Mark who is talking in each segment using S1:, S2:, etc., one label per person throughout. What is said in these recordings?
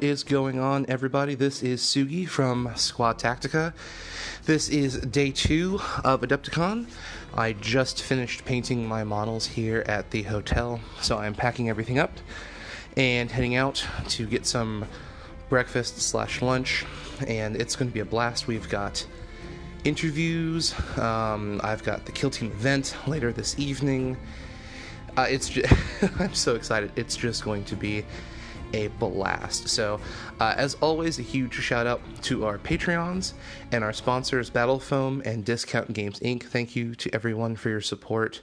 S1: what is going on, everybody? This is Sugi from Squad Tactica. This is day two of Adepticon. I just finished painting my models here at the hotel, so I'm packing everything up and heading out to get some breakfast slash lunch, and it's going to be a blast. We've got interviews. Um, I've got the Kill Team event later this evening. Uh, it's just, I'm so excited. It's just going to be a blast. So, uh, as always, a huge shout out to our Patreons and our sponsors, Battlefoam and Discount Games Inc. Thank you to everyone for your support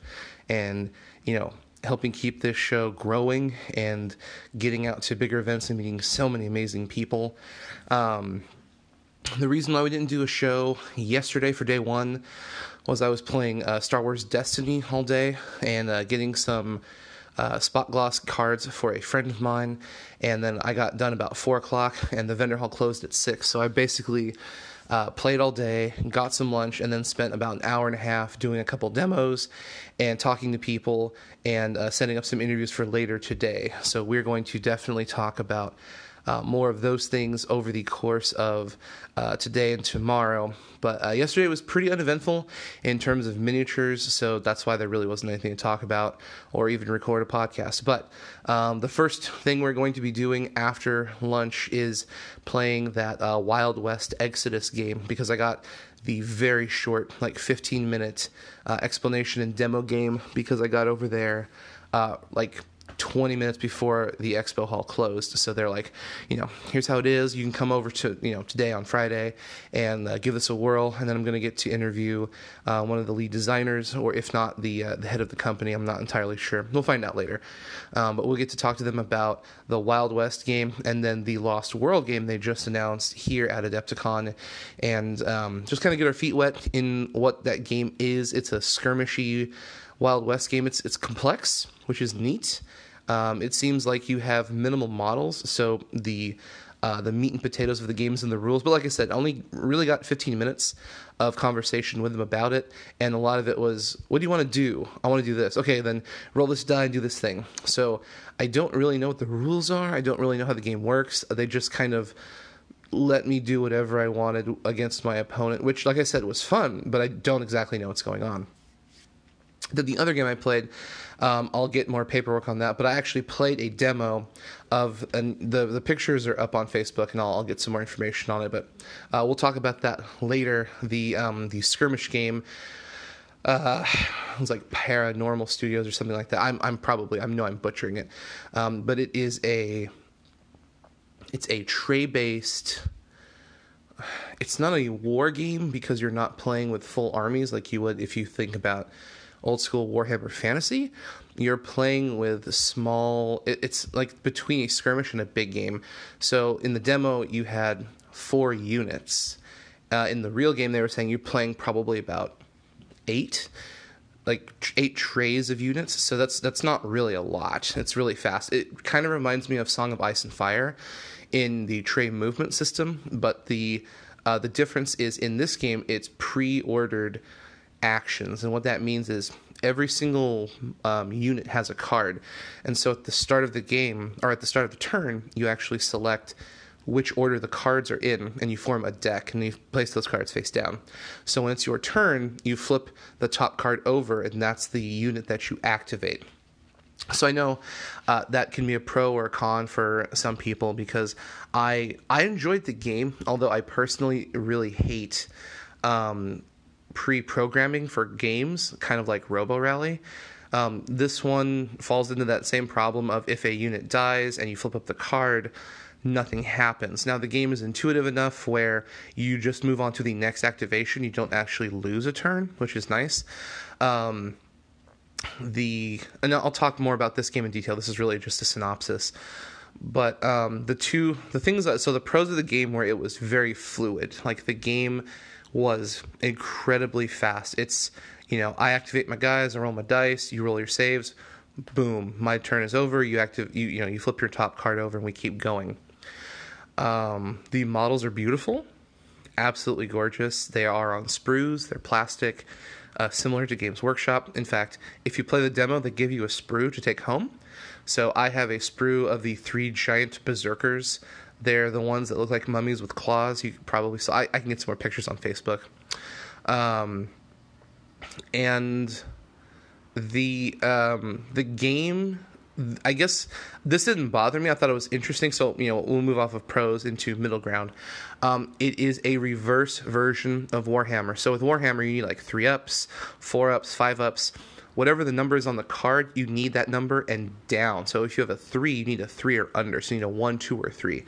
S1: and, you know, helping keep this show growing and getting out to bigger events and meeting so many amazing people. Um, the reason why we didn't do a show yesterday for day one was I was playing uh, Star Wars Destiny all day and uh, getting some uh, spot gloss cards for a friend of mine, and then I got done about four o'clock, and the vendor hall closed at six. So I basically uh, played all day, got some lunch, and then spent about an hour and a half doing a couple demos and talking to people and uh, setting up some interviews for later today. So we're going to definitely talk about uh, more of those things over the course of uh, today and tomorrow. But uh, yesterday was pretty uneventful in terms of miniatures, so that's why there really wasn't anything to talk about or even record a podcast. But um, the first thing we're going to be doing after lunch is playing that uh, Wild West Exodus game because I got the very short, like 15 minute uh, explanation and demo game because I got over there uh, like 20 minutes before the expo hall closed. So they're like, you know, here's how it is. You can come over to, you know, today on Friday and uh, give this a whirl. And then I'm going to get to interview uh, one of the lead designers, or if not, the uh, the head of the company. I'm not entirely sure. We'll find out later. Um, but we'll get to talk to them about the Wild West game and then the Lost World game they just announced here at Adepticon, and um, just kind of get our feet wet in what that game is. It's a skirmishy Wild West game. It's it's complex, which is neat. Um, it seems like you have minimal models, so the uh, the meat and potatoes of the games and the rules. But like I said, I only really got 15 minutes of conversation with them about it, and a lot of it was, "What do you want to do? I want to do this. Okay, then roll this die and do this thing." So I don't really know what the rules are. I don't really know how the game works. They just kind of let me do whatever I wanted against my opponent, which, like I said, was fun, but I don't exactly know what's going on. Then the other game I played, um, I'll get more paperwork on that. But I actually played a demo of, and the the pictures are up on Facebook, and I'll, I'll get some more information on it. But uh, we'll talk about that later. The um, the skirmish game. Uh, it was like Paranormal Studios or something like that. I'm I'm probably I know I'm butchering it, um, but it is a it's a tray based it's not a war game because you're not playing with full armies like you would if you think about old school Warhammer Fantasy. You're playing with small. It's like between a skirmish and a big game. So in the demo, you had four units. Uh, in the real game, they were saying you're playing probably about eight, like eight trays of units. So that's that's not really a lot. It's really fast. It kind of reminds me of Song of Ice and Fire in the tray movement system, but the uh, the difference is in this game it's pre-ordered actions. And what that means is every single um, unit has a card. And so at the start of the game, or at the start of the turn, you actually select which order the cards are in, and you form a deck, and you place those cards face down. So when it's your turn, you flip the top card over, and that's the unit that you activate. So I know uh, that can be a pro or a con for some people because I I enjoyed the game, although I personally really hate um, pre-programming for games, kind of like Robo Rally. Um, this one falls into that same problem of if a unit dies and you flip up the card, nothing happens. Now the game is intuitive enough where you just move on to the next activation. You don't actually lose a turn, which is nice. Um, the and I'll talk more about this game in detail. This is really just a synopsis. But um, the two the things that so the pros of the game were it was very fluid. Like the game was incredibly fast. It's, you know, I activate my guys, I roll my dice, you roll your saves, boom, my turn is over. You active, you you know, you flip your top card over, and we keep going. Um, the models are beautiful, absolutely gorgeous. They are on sprues. They're plastic. uh, similar to Games Workshop. In fact, if you play the demo, they give you a sprue to take home. So I have a sprue of the three giant berserkers. They're the ones that look like mummies with claws. You probably saw. I, I can get some more pictures on Facebook. Um, and the um, the game I guess this didn't bother me. I thought it was interesting. So, you know, we'll move off of pros into middle ground. Um, it is a reverse version of Warhammer. So, with Warhammer, you need like three ups, four ups, five ups. Whatever the number is on the card, you need that number and down. So, if you have a three, you need a three or under. So, you need a one, two, or three.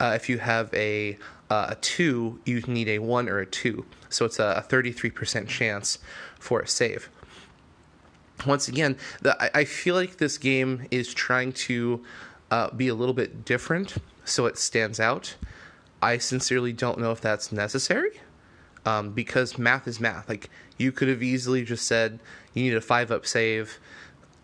S1: Uh, if you have a, uh, a two, you need a one or a two. So, it's a, a 33% chance for a save once again, the, I, I, feel like this game is trying to uh, be a little bit different so it stands out. I sincerely don't know if that's necessary um, because math is math. Like, you could have easily just said you need a five up save,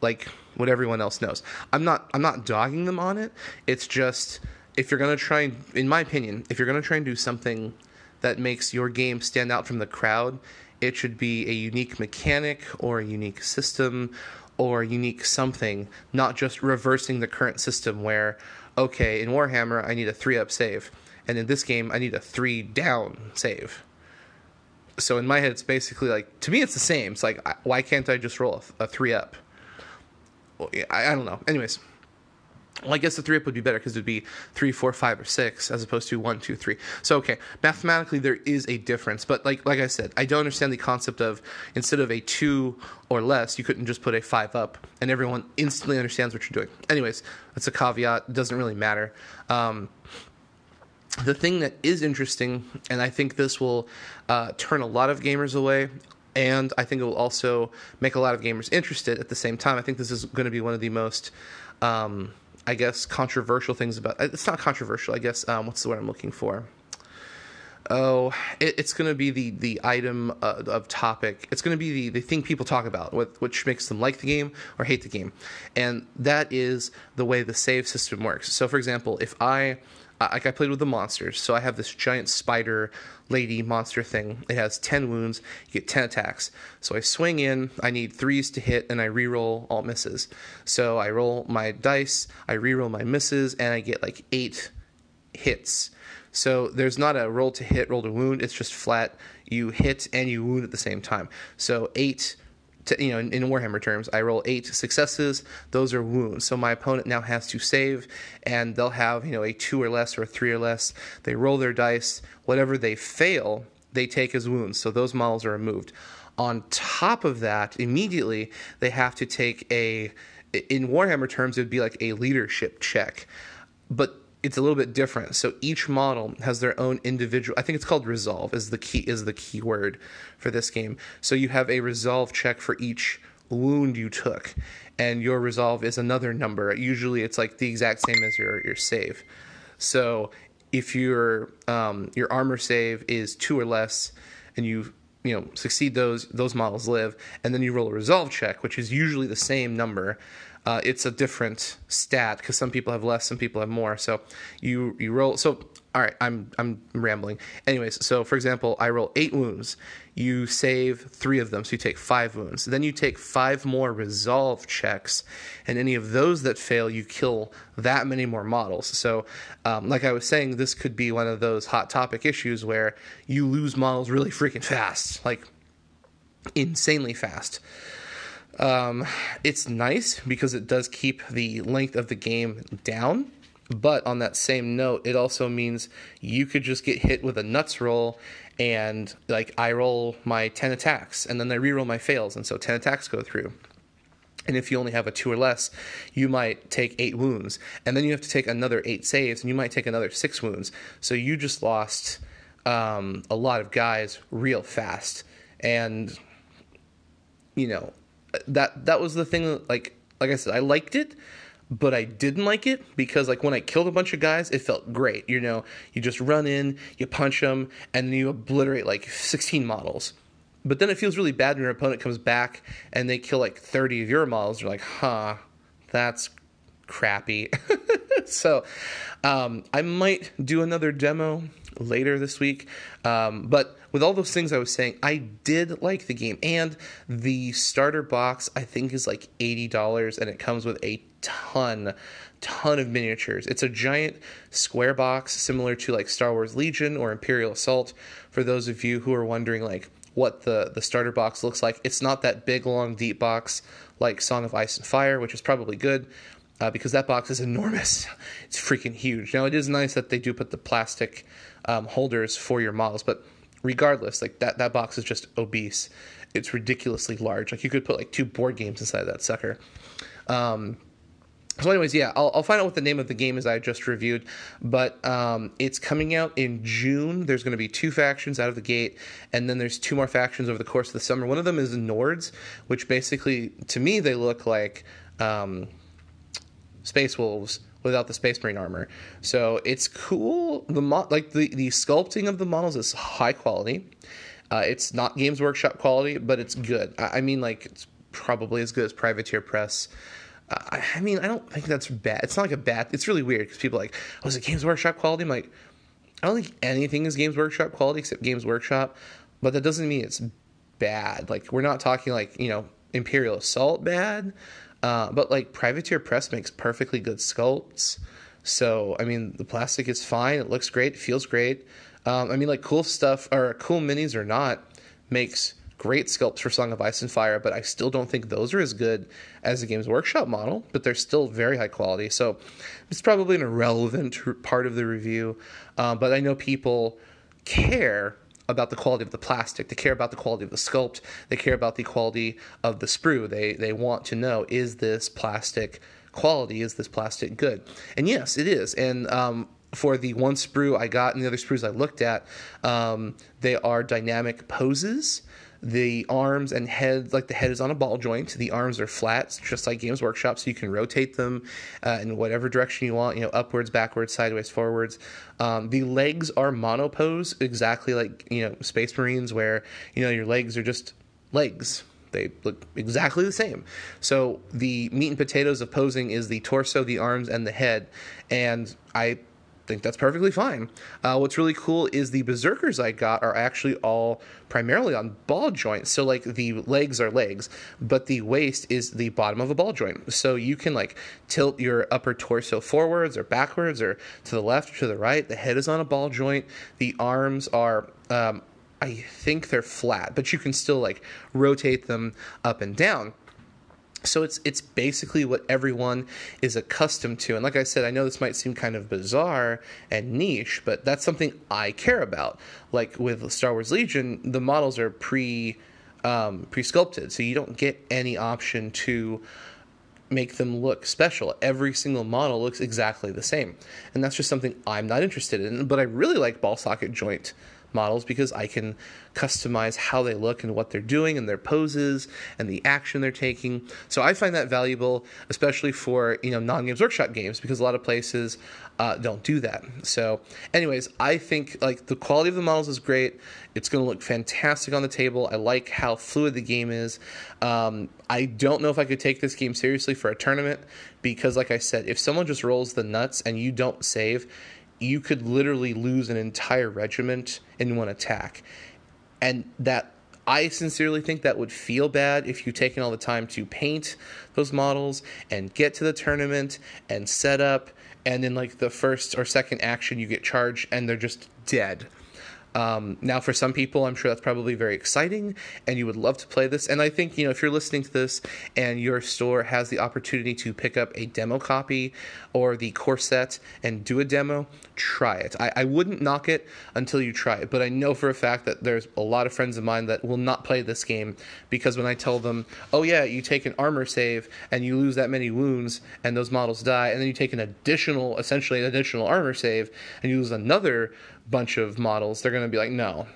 S1: like what everyone else knows. I'm not. I'm not dogging them on it. It's just if you're gonna try and, in my opinion, if you're gonna try and do something that makes your game stand out from the crowd, it should be a unique mechanic or a unique system or a unique something, not just reversing the current system where, okay, in Warhammer, I need a three up save, and in this game, I need a three down save. So in my head, it's basically like, to me, it's the same. It's like, why can't I just roll a, a three up? Well, I, I don't know. Anyways. Well, I guess the three up would be better because it'd be three, four, five, or six, as opposed to one, two, three. So okay, mathematically there is a difference, but like like I said, I don't understand the concept of instead of a two or less, you couldn't just put a five up, and everyone instantly understands what you're doing. Anyways, that's a caveat. It doesn't really matter. Um, the thing that is interesting, and I think this will uh, turn a lot of gamers away, and I think it will also make a lot of gamers interested at the same time. I think this is going to be one of the most um, I guess controversial things about it's not controversial. I guess um, what's the word I'm looking for? Oh, it, it's going to be the the item uh, of topic. It's going to be the, the thing people talk about, which makes them like the game or hate the game, and that is the way the save system works. So, for example, if I like I played with the monsters, so I have this giant spider lady monster thing. It has 10 wounds, you get 10 attacks. So I swing in, I need threes to hit, and I reroll all misses. So I roll my dice, I reroll my misses, and I get like 8 hits. So there's not a roll to hit, roll to wound, it's just flat. You hit and you wound at the same time. So 8 to, you know, in, in, Warhammer terms, I roll eight successes. Those are wounds. So my opponent now has to save, and they'll have you know a two or less or a three or less. They roll their dice. Whatever they fail, they take as wounds. So those models are removed. On top of that, immediately they have to take a. In Warhammer terms, it would be like a leadership check, but it's a little bit different. So each model has their own individual. I think it's called resolve is the key is the key word for this game. So you have a resolve check for each wound you took, and your resolve is another number. Usually, it's like the exact same as your your save. So if your um, your armor save is two or less, and you you know succeed those those models live, and then you roll a resolve check, which is usually the same number uh, it's a different stat because some people have less, some people have more. So you you roll. So all right, I'm I'm rambling. Anyways, so for example, I roll eight wounds. You save three of them, so you take five wounds. Then you take five more resolve checks, and any of those that fail, you kill that many more models. So, um, like I was saying, this could be one of those hot topic issues where you lose models really freaking fast, like insanely fast. Um, it's nice because it does keep the length of the game down. But on that same note, it also means you could just get hit with a nuts roll and like I roll my 10 attacks and then I reroll my fails and so 10 attacks go through. And if you only have a two or less, you might take eight wounds. And then you have to take another eight saves and you might take another six wounds. So you just lost um, a lot of guys real fast. And, you know, that that was the thing. Like like I said, I liked it, but I didn't like it because like when I killed a bunch of guys, it felt great. You know, you just run in, you punch them, and you obliterate like 16 models. But then it feels really bad when your opponent comes back and they kill like 30 of your models. You're like, huh, that's crappy. so um, I might do another demo later this week. Um, but with all those things I was saying, I did like the game. And the starter box, I think, is like $80, and it comes with a ton, ton of miniatures. It's a giant square box, similar to like Star Wars Legion or Imperial Assault. For those of you who are wondering, like, what the, the starter box looks like, it's not that big, long, deep box like Song of Ice and Fire, which is probably good. Uh, because that box is enormous. It's freaking huge. Now, it is nice that they do put the plastic um, holders for your models. But regardless, like that that box is just obese. It's ridiculously large. Like you could put like two board games inside that sucker. Um, so, anyways, yeah, I'll, I'll, find out what the name of the game is I just reviewed, but um, it's coming out in June. There's going to be two factions out of the gate, and then there's two more factions over the course of the summer. One of them is Nords, which basically, to me, they look like um, Space Wolves without the Space Marine armor. So it's cool. The mo- like the the sculpting of the models is high quality. Uh, it's not Games Workshop quality, but it's good. I, I, mean, like it's probably as good as Privateer Press. Uh, I mean, I don't think that's bad. It's not like a bad. It's really weird because people are like, "Oh, is it Games Workshop quality?" I'm like, I don't think anything is Games Workshop quality except Games Workshop, but that doesn't mean it's bad. Like we're not talking like you know Imperial Assault bad. Uh, but like Privateer Press makes perfectly good sculpts. So I mean, the plastic is fine. It looks great. It feels great. Um, I mean, like cool stuff or cool minis or not makes great sculpts for Song of Ice and Fire. But I still don't think those are as good as the Games Workshop model. But they're still very high quality. So it's probably an irrelevant part of the review. Um, but I know people care about the quality of the plastic. They care about the quality of the sculpt. They care about the quality of the sprue. They they want to know is this plastic quality? Is this plastic good? And yes, it is. And um, for the one sprue I got and the other sprues I looked at, um, they are dynamic poses the arms and head like the head is on a ball joint the arms are flat just like games workshop so you can rotate them uh, in whatever direction you want you know upwards backwards sideways forwards um, the legs are monopose exactly like you know space marines where you know your legs are just legs they look exactly the same. So the meat and potatoes of posing is the torso, the arms, and the head. And I think that's perfectly fine. Uh, what's really cool is the berserkers I got are actually all primarily on ball joints. So like the legs are legs, but the waist is the bottom of a ball joint. So you can like tilt your upper torso forwards or backwards or to the left or to the right. The head is on a ball joint. The arms are um, I think they're flat, but you can still like rotate them up and down. So it's it's basically what everyone is accustomed to. And like I said, I know this might seem kind of bizarre and niche, but that's something I care about. Like with Star Wars Legion, the models are pre um, pre sculpted, so you don't get any option to make them look special. Every single model looks exactly the same, and that's just something I'm not interested in. But I really like ball socket joint models because I can customize how they look and what they're doing and their poses and the action they're taking. So I find that valuable, especially for you know non Games Workshop games because a lot of places uh, don't do that. So, anyways, I think like the quality of the models is great. It's going to look fantastic on the table. I like how fluid the game is. Um, I don't know if I could take this game seriously for a tournament because, like I said, if someone just rolls the nuts and you don't save, you could literally lose an entire regiment in one attack. And that I sincerely think that would feel bad if you've taken all the time to paint those models and get to the tournament and set up, and then like the first or second action you get charged and they're just dead. Um, now, for some people, I'm sure that's probably very exciting, and you would love to play this. And I think you know if you're listening to this and your store has the opportunity to pick up a demo copy or the core set and do a demo, try it. I, I wouldn't knock it until you try it, but I know for a fact that there's a lot of friends of mine that will not play this game because when I tell them, "Oh yeah, you take an armor save and you lose that many wounds and those models die, and then you take an additional, essentially an additional armor save and you lose another bunch of models, they're going to be like, no,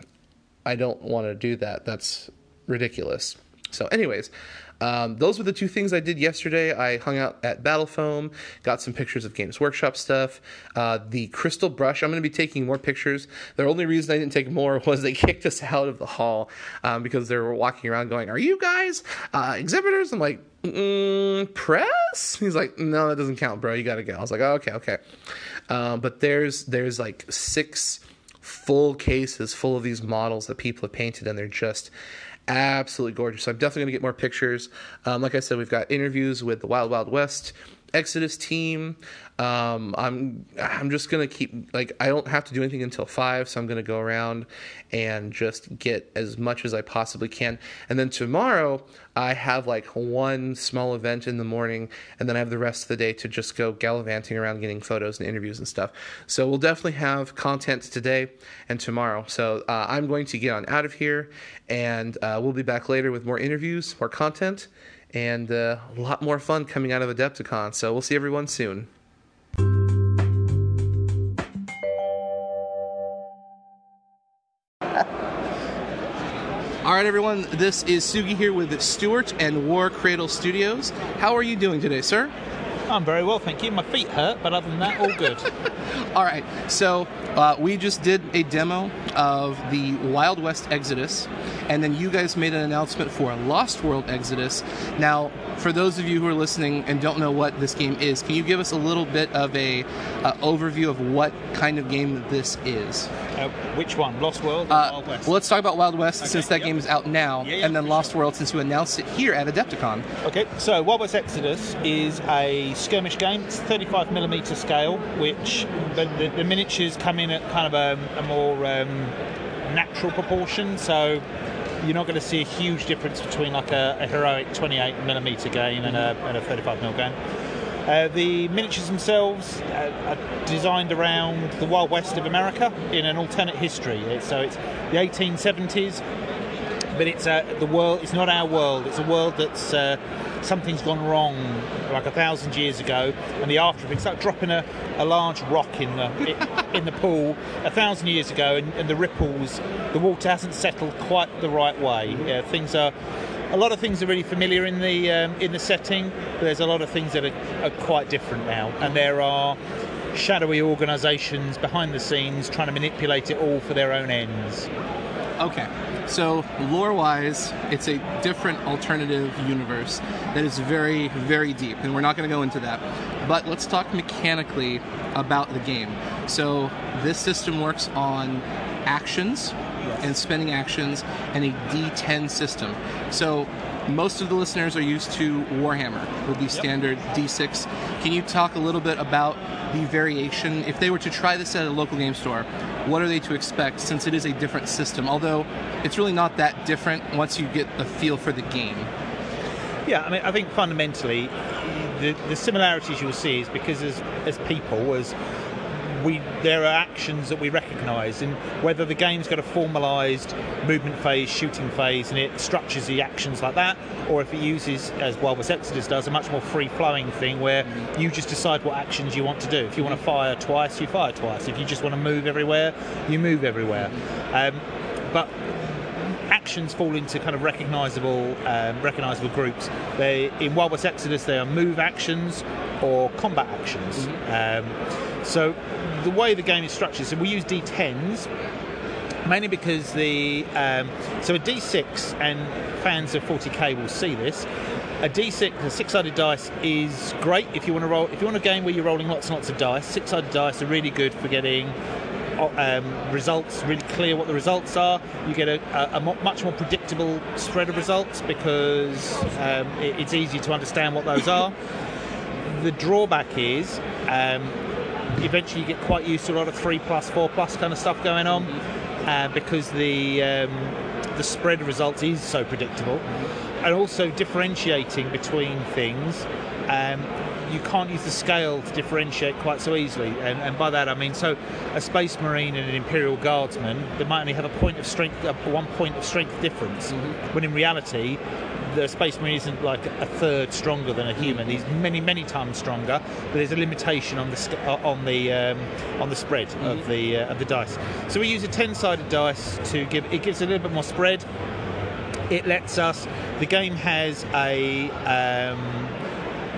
S1: I don't want to do that. That's ridiculous. So, anyways, Um, those were the two things I did yesterday. I hung out at Battlefoam, got some pictures of Games Workshop stuff. Uh, the crystal brush, I'm going to be taking more pictures. The only reason I didn't take more was they kicked us out of the hall um, because they were walking around going, Are you guys uh, exhibitors? I'm like, mm, Press? He's like, No, that doesn't count, bro. You got to go. I was like, oh, Okay, okay. Um, but there's there's like six full cases full of these models that people have painted, and they're just absolutely gorgeous. So I'm definitely going to get more pictures. Um, like I said, we've got interviews with the Wild Wild West Exodus team. Um, I'm I'm just gonna keep like I don't have to do anything until five, so I'm gonna go around and just get as much as I possibly can. And then tomorrow I have like one small event in the morning, and then I have the rest of the day to just go gallivanting around, getting photos and interviews and stuff. So we'll definitely have content today and tomorrow. So uh, I'm going to get on out of here, and uh, we'll be back later with more interviews, more content and uh, a lot more fun coming out of Adepticon. So we'll see everyone soon. All right, everyone, this is Sugi here with Stuart and WarCradle Studios. How are you doing today, sir?
S2: I'm very well, thank you. My feet hurt, but other than that, all good.
S1: all right, so uh, we just did a demo of the Wild West Exodus, and then you guys made an announcement for Lost World Exodus. Now, for those of you who are listening and don't know what this game is, can you give us a little bit of a uh, overview of what kind of game this is?
S2: Uh, which one, Lost World or uh, Wild West?
S1: Well, let's talk about Wild West okay, since that yep. game is out now, yeah, yeah, and then Lost sure. World since you announced it here at Adepticon.
S2: Okay, so Wild West Exodus is a skirmish game. It's 35 millimeter scale, which the, the, the miniatures come in at kind of a, a more um, natural proportion. So you're not going to see a huge difference between like a, a heroic 28 millimeter game and a, and a 35 mm game. Uh, the miniatures themselves uh, are designed around the Wild West of America in an alternate history. It's, so it's the 1870s, but it's uh, the world. It's not our world. It's a world that's uh, something's gone wrong like a thousand years ago, and the after effects like dropping a, a large rock in the in the pool a thousand years ago, and, and, the ripples, the water hasn't settled quite the right way. Yeah, things are. A lot of things are really familiar in the um, in the setting, but there's a lot of things that are, are quite different now, and there are shadowy organisations behind the scenes trying to manipulate it all for their own ends.
S1: Okay. So, lore wise, it's a different alternative universe that is very, very deep, and we're not going to go into that. But let's talk mechanically about the game. So, this system works on actions. And spending actions and a d10 system. So, most of the listeners are used to Warhammer with the yep. standard D6. Can you talk a little bit about the variation? If they were to try this at a local game store, what are they to expect since it is a different system? Although it's really not that different once you get the feel for the game.
S2: Yeah, I mean, I think fundamentally, the, the similarities you'll see is because as, as people, as we there are actions that we recognise, and whether the game's got a formalised movement phase, shooting phase, and it structures the actions like that, or if it uses, as Wild West Exodus does, a much more free-flowing thing where you just decide what actions you want to do. If you want to fire twice, you fire twice. If you just want to move everywhere, you move everywhere. Um, but actions fall into kind of recognisable um, recognisable groups. They in Wild West Exodus they are move actions or combat actions. Mm-hmm. Um, so the way the game is structured, so we use D10s mainly because the um, so a D6 and fans of 40k will see this. A D6, a six-sided dice, is great if you want to roll. If you want a game where you're rolling lots and lots of dice, six-sided dice are really good for getting um, results really clear what the results are. You get a, a, a much more predictable spread of results because um, it, it's easy to understand what those are. the drawback is um, eventually you get quite used to a lot of three plus, four plus kind of stuff going on uh, because the um, the spread of results is so predictable, and also differentiating between things. Um, you can't use the scale to differentiate quite so easily. And, and, by that I mean, so a Space Marine and an Imperial Guardsman, they might only have a point of strength, one point of strength difference, mm-hmm. when in reality, the Space Marine isn't like a third stronger than a human. He's many, many times stronger, but there's a limitation on the uh, on the um, on the spread mm-hmm. of the uh, of the dice. So we use a ten-sided dice to give it gives a little bit more spread It lets us. The game has a. Um,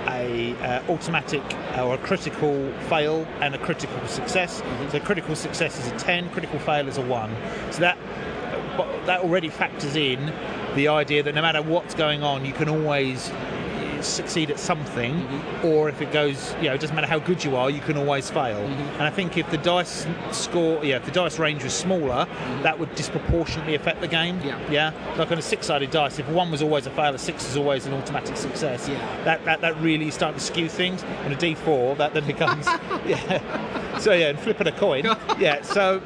S2: a uh, automatic or a critical fail and a critical success. So critical success is a 10, critical fail is a 1. So that that already factors in the idea that no matter what's going on, you can always succeed at something, mm-hmm. or if it goes, you know, it doesn't matter how good you are, you can always fail. Mm-hmm. And I think if the dice score, yeah, if the dice range was smaller, mm-hmm. that would disproportionately affect the game.
S3: Yeah.
S2: yeah. Like on a six-sided dice, if one was always a fail, a six is always an automatic success.
S3: Yeah.
S2: That that, that really starts to skew things. On a D4, that then becomes, yeah. So yeah, and flipping a coin. Yeah. So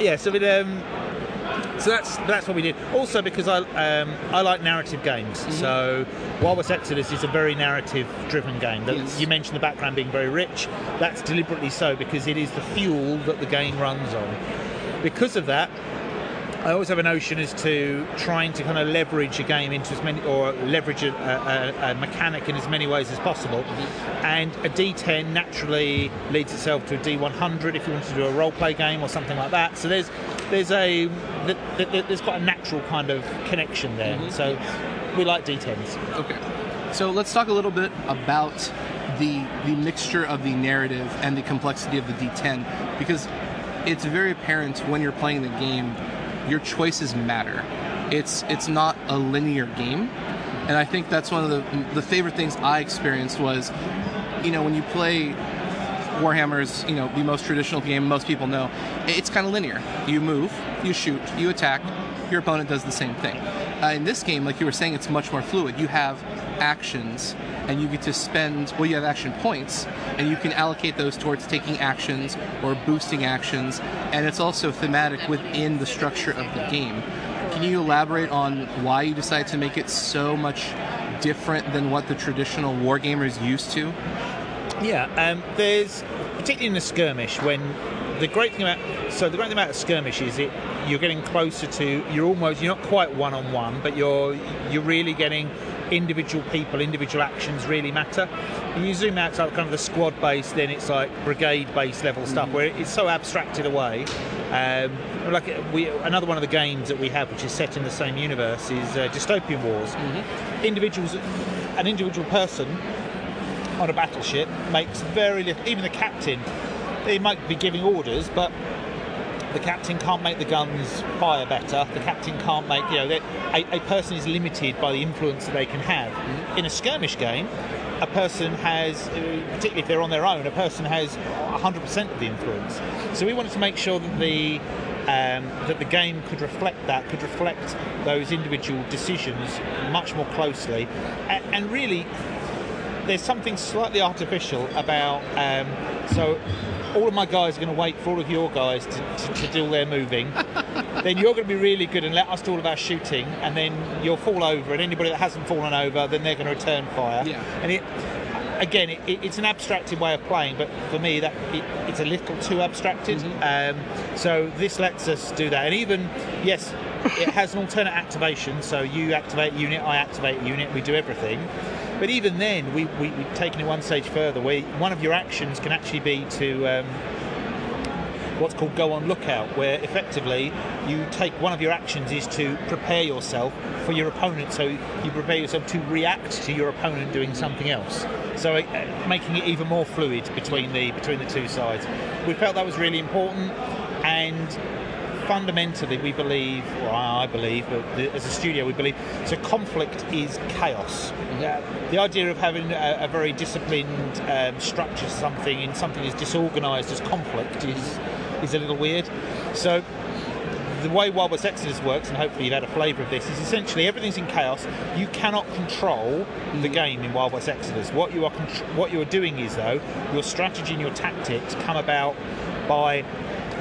S2: yeah. So it um. So that's that's what we did. Also because I um, I like narrative games.
S3: Mm-hmm.
S2: So Wild West Exodus is a very narrative-driven game. The-
S3: Yes.
S2: You mentioned the background being very rich. That's deliberately so because it is the fuel that the game runs on. Because of that, I always have a notion as to trying to kind of leverage a game into as many, or leverage a, a, a mechanic in as many ways as possible. And a D10 naturally leads itself to a D100 if you want to do a role play game or something like that. So there's there's a th- th- th- there's quite a natural kind of connection there. Mm-hmm. So we like D10s.
S3: Okay. So let's talk a little bit about the the mixture of the narrative and the complexity of the D10 because it's very apparent when you're playing the game your choices matter. It's it's not a linear game. And I think that's one of the the favorite things I experienced was you know when you play Warhammer's, you know, the most traditional game most people know, it's kind of linear. You move, you shoot, you attack, your opponent does the same thing. Uh, in this game, like you were saying, it's much more fluid. You have actions, and you get to spend, well, you have action points, and you can allocate those towards taking actions or boosting actions, and it's also thematic within the structure of the game. Can you elaborate on why you decided to make it so much different than what the traditional wargamers used to?
S2: Yeah, um, there's particularly in the skirmish when the great thing about so the great thing about a skirmish is it you're getting closer to you're almost you're not quite one on one, but you're you're really getting individual people, individual actions really matter. When you zoom out to kind of the squad base, then it's like brigade base level stuff where it's so abstracted away. Um, like we another one of the games that we have, which is set in the same universe, is uh, Dystopian Wars. Individuals, an individual person on a battleship makes very little. Even the captain, they might be giving orders, but the captain can't make the guns fire better. The captain can't make you know. that- A, a person is limited by the influence that they can have. In a skirmish game, a person has, particularly if they're on their own, a person has 100% of the influence. So we wanted to make sure that the um, that the game could reflect that, could reflect those individual decisions much more closely, and, and really there's something slightly artificial about. Um, so, all of my guys are going to wait for all of your guys to, to, to do all their moving. then you're going to be really good and let us do all of our shooting, and then you'll fall over. And anybody that hasn't fallen over, then they're going to return fire.
S3: Yeah.
S2: And it, again, it, it- it's an abstracted way of playing, but for me, that it, it's a little too abstracted. Um, so this lets us do that, and even yes, it has an alternate activation. So you activate unit, I activate unit, we do everything. But even then, we, we, we've taken it one stage further, where one of your actions can actually be to um, what's called go on lookout, where effectively you take one of your actions is to prepare yourself for your opponent. So you prepare yourself to react to your opponent doing something else. So uh, making it even more fluid between the between the two sides. We felt that was really important, and fundamentally we believe, or I believe, but the, as a studio we believe, so conflict is chaos. Uh, the idea of having a, a very disciplined um, structure, something in something as disorganised as conflict is is a little weird. So the way Wild West Exodus works, and hopefully you've had a flavour of this, is essentially everything's in chaos. You cannot control the game in Wild West Exodus. What you are what you are doing is though your strategy and your tactics come about by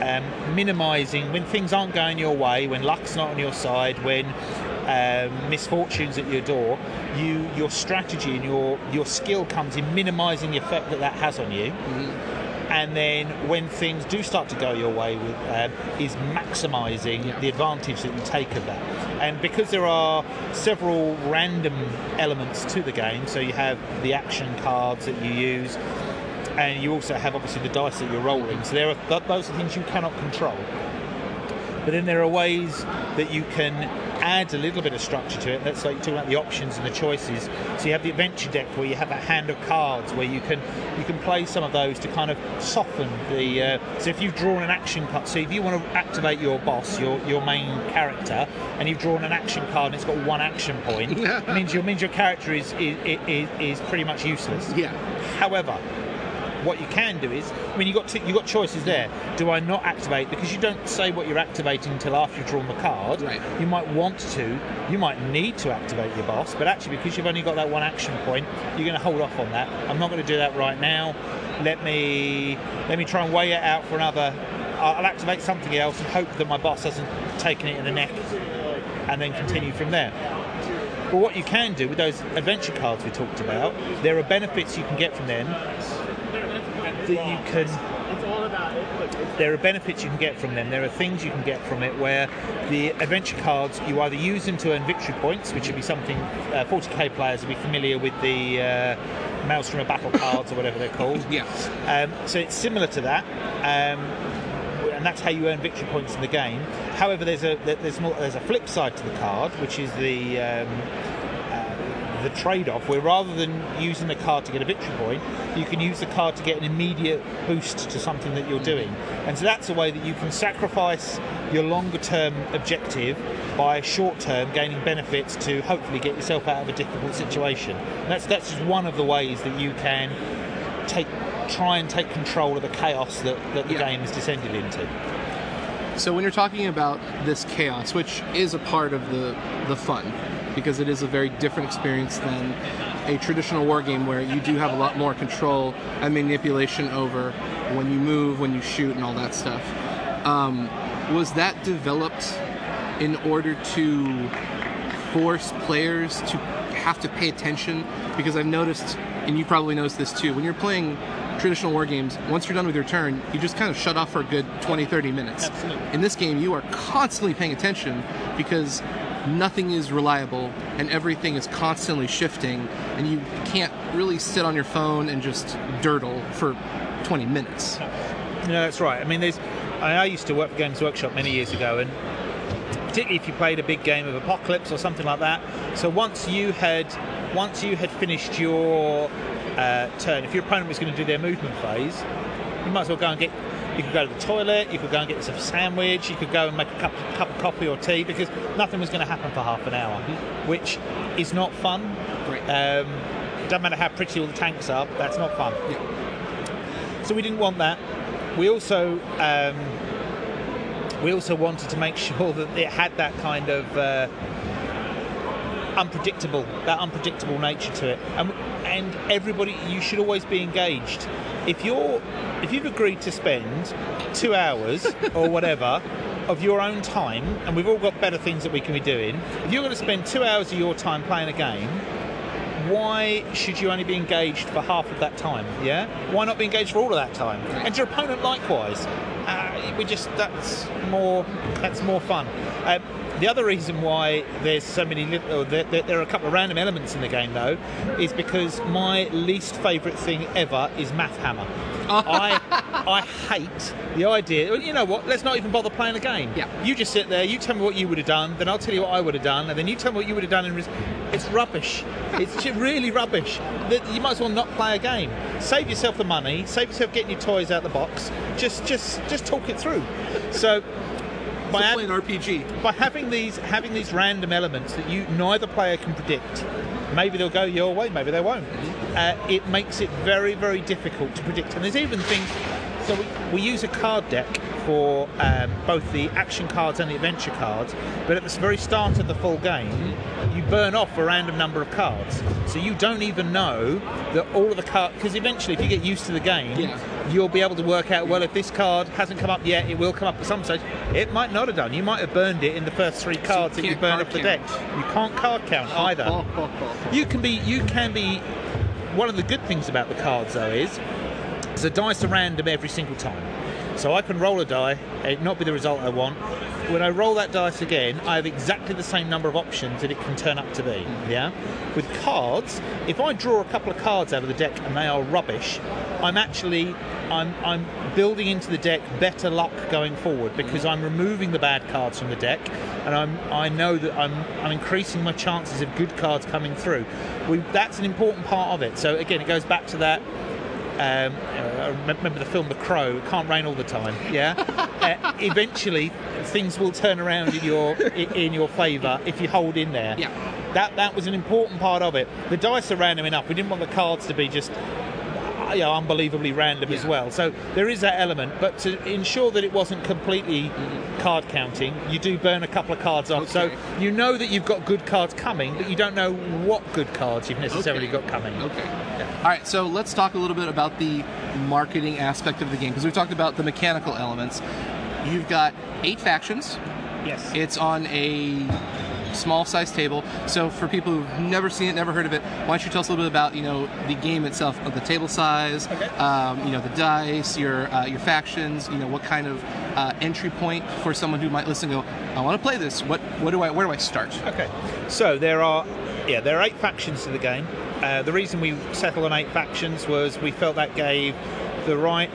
S2: um, minimising when things aren't going your way, when luck's not on your side, when um, misfortunes at your door. You your strategy and your your skill comes in minimising the effect that that has on you and then when things do start to go your way with um, is maximising
S3: Yeah.
S2: the advantage that you take of that and because there are several random elements to the game so you have the action cards that you use and you also have obviously the dice that you're rolling so there are th- those are things you cannot control But then there are ways that you can add a little bit of structure to it. That's like talking about the options and the choices. So you have the adventure deck where you have a hand of cards where you can you can play some of those to kind of soften the. Uh, so if you've drawn an action card, so if you want to activate your boss, your your main character, and you've drawn an action card and it's got one action point, it means your means your character is is, is, is pretty much useless.
S3: Yeah.
S2: However, what you can do is, I mean, you got you got choices there. Do I not activate because you don't say what you're activating until after you've drawn the card?
S3: Right.
S2: You might want to, you might need to activate your boss, but actually because you've only got that one action point, you're going to hold off on that. I'm not going to do that right now. Let me let me try and weigh it out for another. I'll I'll activate something else and hope that my boss hasn't taken it in the neck, and then continue from there. But what you can do with those adventure cards we talked about, there are benefits you can get from them that you can. There are benefits you can get from them. There are things you can get from it where the adventure cards you either use them to earn victory points, which would be something uh, 40k players will be familiar with the uh, Maelstrom of Battle cards or whatever they're called.
S3: Yeah.
S2: Um, so it's similar to that, um, and that's how you earn victory points in the game. However, there's a there's more, there's a flip side to the card, which is the um, the trade-off, where rather than using the card to get a victory point, you can use the card to get an immediate boost to something that you're doing. And so that's a way that you can sacrifice your longer-term objective by short-term gaining benefits to hopefully get yourself out of a difficult situation. And that's that's just one of the ways that you can take try and take control of the chaos that, that the
S3: Yeah.
S2: game has descended into.
S3: So when you're talking about this chaos, which is a part of the the fun, because it is a very different experience than a traditional war game where you do have a lot more control and manipulation over when you move, when you shoot, and all that stuff. Um, was that developed in order to force players to have to pay attention? Because I've noticed, and you probably noticed this too, when you're playing traditional war games, once you're done with your turn, you just kind of shut off for a good 20, 30 minutes.
S2: Absolutely.
S3: In this game, you are constantly paying attention because nothing is reliable and everything is constantly shifting, and you can't really sit on your phone and just durdle for 20 minutes.
S2: No, that's right. I mean, there's. I, I used to work for Games Workshop many years ago, and particularly if you played a big game of Apocalypse or something like that. So once you had, once you had finished your uh, turn, if your opponent was going to do their movement phase, you might as well go and get. You could go to the toilet. You could go and get yourself a sandwich. You could go and make a cup, cup of coffee or tea because nothing was going to happen for half an hour, which is not fun. Um, doesn't matter how pretty all the tanks are. That's not fun. So we didn't want that. We also um, we also wanted to make sure that it had that kind of uh, unpredictable that unpredictable nature to it. And, and everybody, you should always be engaged. If you're if you've agreed to spend two hours or whatever of your own time, and we've all got better things that we can be doing. If you're going to spend two hours of your time playing a game, why should you only be engaged for half of that time? Yeah, why not be engaged for all of that time? And your opponent likewise. Uh, we just that's more that's more fun. Um, the other reason why there's so many li- or there, there, there are a couple of random elements in the game though is because my least favourite thing ever is Math Hammer. I I hate the idea. well, You know what? Let's not even bother playing the game.
S3: Yeah.
S2: You just sit there. You tell me what you would have done. Then I'll tell you what I would have done. And then you tell me what you would have done. And res- it's rubbish. It's really rubbish. You might as well not play a game. Save yourself the money. Save yourself getting your toys out the box. Just just just talk it through. So. By
S3: play an RPG.
S2: by having these having these random elements that you neither player can predict, maybe they'll go your way, maybe they won't. Uh, it makes it very very difficult to predict. And there's even things. So we, we use a card deck for um, both the action cards and the adventure cards, but at the very start of the full game, you burn off a random number of cards. So you don't even know that all of the cards. Because eventually, if you get used to the game,
S3: Yeah.
S2: You'll be able to work out well if this card hasn't come up yet it will come up at some stage. It might not have done. You might have burned it in the first three cards that you burned off the deck. You can't card count either. you can be you can be one of the good things about the cards though is the dice are random every single time So I can roll a die, it not be the result I want. When I roll that dice again, I have exactly the same number of options that it can turn up to be. Yeah. With cards, if I draw a couple of cards out of the deck and they are rubbish, I'm actually I'm, I'm building into the deck better luck going forward because I'm removing the bad cards from the deck, and I'm I know that I'm I'm increasing my chances of good cards coming through. We, that's an important part of it. So again, it goes back to that. Um, I remember the film The Crow. It can't rain all the time. Yeah. uh, eventually, things will turn around in your in your favour if you hold in there.
S3: Yeah.
S2: That that was an important part of it. The dice are random enough. We didn't want the cards to be just you know, unbelievably random as well. So there is that element, but to ensure that it wasn't completely card counting, you do burn a couple of cards off. So you know that you've got good cards coming, but you don't know what good cards you've necessarily
S3: Okay.
S2: got coming.
S3: Okay. All right, so let's talk a little bit about the marketing aspect of the game because we've talked about the mechanical elements. You've got eight factions.
S2: Yes.
S3: It's on a small size table. So for people who've never seen it, never heard of it, why don't you tell us a little bit about you know the game itself, of the table size,
S2: Okay.
S3: um, you know the dice, your uh, your factions, you know what kind of uh, entry point for someone who might listen and go, I want to play this. What what do I where do I start?
S2: Okay, so there are yeah there are eight factions to the game. Uh, the reason we settled on eight factions was we felt that gave the right.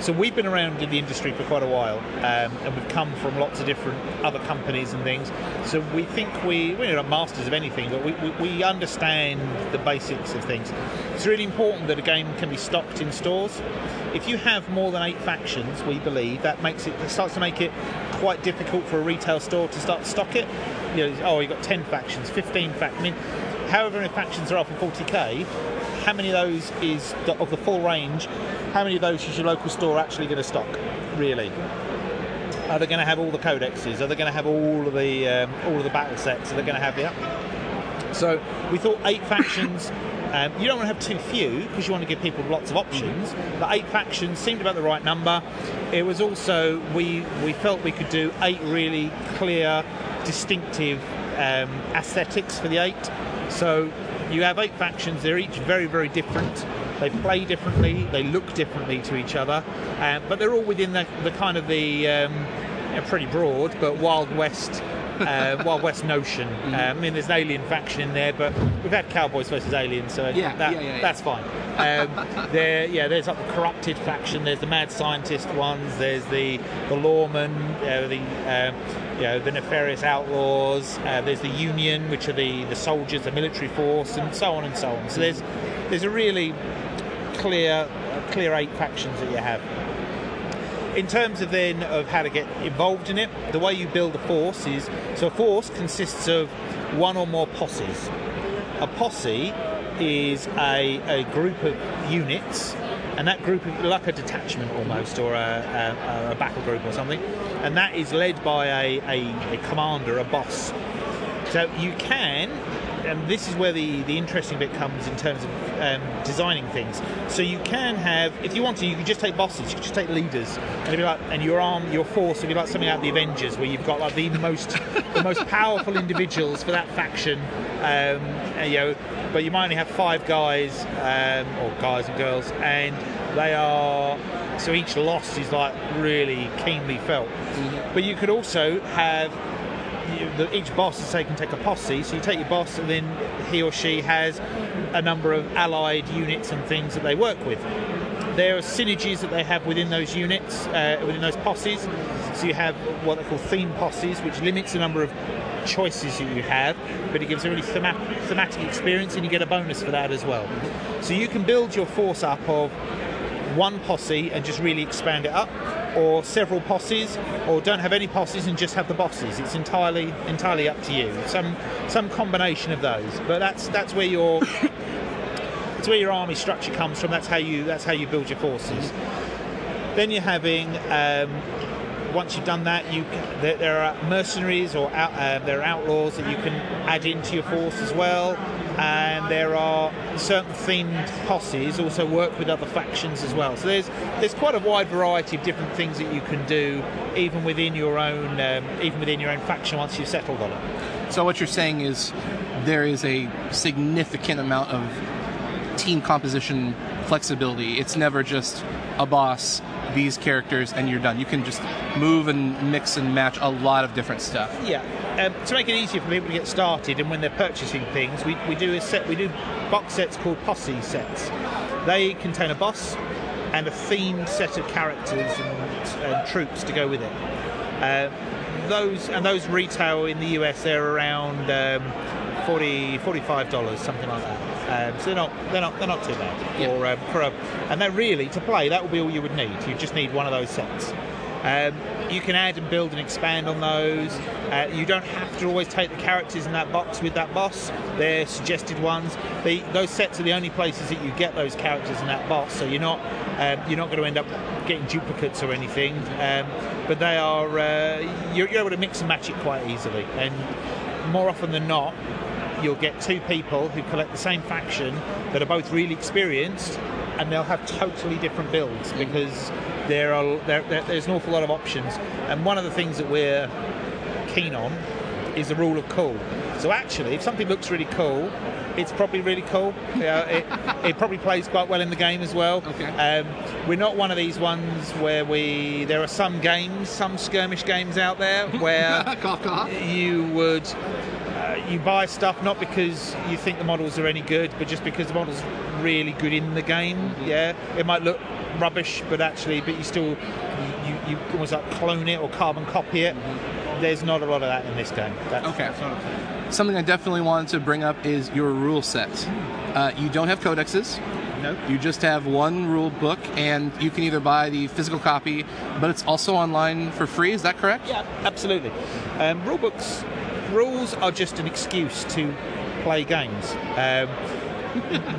S2: So we've been around in the industry for quite a while, um, and we've come from lots of different other companies and things. So we think we we're not masters of anything, but we, we, we understand the basics of things. It's really important that a game can be stocked in stores. If you have more than eight factions, we believe that makes it, it starts to make it quite difficult for a retail store to start to stock it. You know, oh, you've got 10 factions, 15 factions. I mean, however many factions are for 40k, how many of those is the, of the full range? How many of those is your local store actually going to stock? Really? Are they going to have all the codexes? Are they going to have all of the um, all of the battle sets? Are they going to have the yeah? So we thought eight factions. Um, you don't want to have too few because you want to give people lots of options. But eight factions seemed about the right number. It was also we we felt we could do eight really clear, distinctive um, aesthetics for the eight. So you have eight factions. They're each very very different. They play differently. They look differently to each other, um, but they're all within the, the kind of the um, uh, pretty broad but Wild West. Uh, Wild West notion.
S3: Mm-hmm.
S2: Um, I mean, there's an alien faction in there, but we've had Cowboys versus aliens, so
S3: Yeah,
S2: that,
S3: yeah, yeah, yeah.
S2: that's fine. Um, there, yeah, there's like the corrupted faction. There's the mad scientist ones. There's the the lawmen. Uh, the um, you know the nefarious outlaws. Uh, there's the Union, which are the the soldiers, the military force, and so on and so on. So there's there's a really clear clear eight factions that you have. In terms of then of how to get involved in it, the way you build a force is so a force consists of one or more posses. A posse is a, a group of units, and that group of like a detachment almost, or a, a, a battle group or something, and that is led by a, a, a commander, a boss. So you can, and this is where the, the interesting bit comes in terms of um, designing things. So you can have, if you want to, you can just take bosses, you can just take leaders, and be like, and your arm, your force would be like something out of the Avengers, where you've got like the most, the most powerful individuals for that faction. Um, you know, but you might only have five guys, um, or guys and girls, and they are. So each loss is like really keenly felt. But you could also have you, the, each boss is can take a posse. So you take your boss, and then he or she has a number of allied units and things that they work with. There are synergies that they have within those units, uh, within those posses. So you have what they call theme posses, which limits the number of choices that you have, but it gives a really thema- thematic experience, and you get a bonus for that as well. So you can build your force up of one posse and just really expand it up, or several posses, or don't have any posses and just have the bosses. It's entirely entirely up to you. Some some combination of those, but that's that's where your that's where your army structure comes from. That's how you that's how you build your forces. Then you're having um, once you've done that, you there, are mercenaries or out, uh, there are outlaws that you can add into your force as well, and there are certain themed posses also work with other factions as well. So there's there's quite a wide variety of different things that you can do, even within your own um, even within your own faction once you've settled on it.
S3: So what you're saying is there is a significant amount of team composition flexibility. It's never just a boss, these characters, and you're done. You can just move and mix and match a lot of different stuff.
S2: Yeah. Um, to make it easier for people to get started, and when they're purchasing things, we, we do a set. We do box sets called posse sets. They contain a boss and a themed set of characters and, and troops to go with it. Uh, those and those retail in the US. They're around um, 40 45 dollars, something like that. Um, so they're not they're not they're not too bad um, for a and they're really to play. That will be all you would need. You just need one of those sets. Um, you can add and build and expand on those. Uh, you don't have to always take the characters in that box with that boss. They're suggested ones. They, those sets are the only places that you get those characters in that box. So you're not um, you're not going to end up getting duplicates or anything. Um, but they are uh, you're, you're able to mix and match it quite easily. And more often than not, you'll get two people who collect the same faction that are both really experienced and they'll have totally different builds because there are there, there- there's an awful lot of options. And one of the things that we're keen on is the rule of cool. So actually if something looks really cool it's probably really cool. Yeah, it, it probably plays quite well in the game as well.
S3: Okay.
S2: um, we're not one of these ones where we there are some games some skirmish games out there where you would uh, you buy stuff not because you think the models are any good, but just because the models really good in the game. Yeah, it might look rubbish, but actually, but you still you, you, almost like clone it or carbon copy it. There's not a lot of that in this game. That's,
S3: Okay.
S2: that's
S3: Something I definitely wanted to bring up is your rule set. Uh, you don't have codexes.
S2: no.
S3: You just have one rule book, and you can either buy the physical copy, but it's also online for free. Is that correct?
S2: Yeah, absolutely. Um, rule books, rules are just an excuse to play games. Um,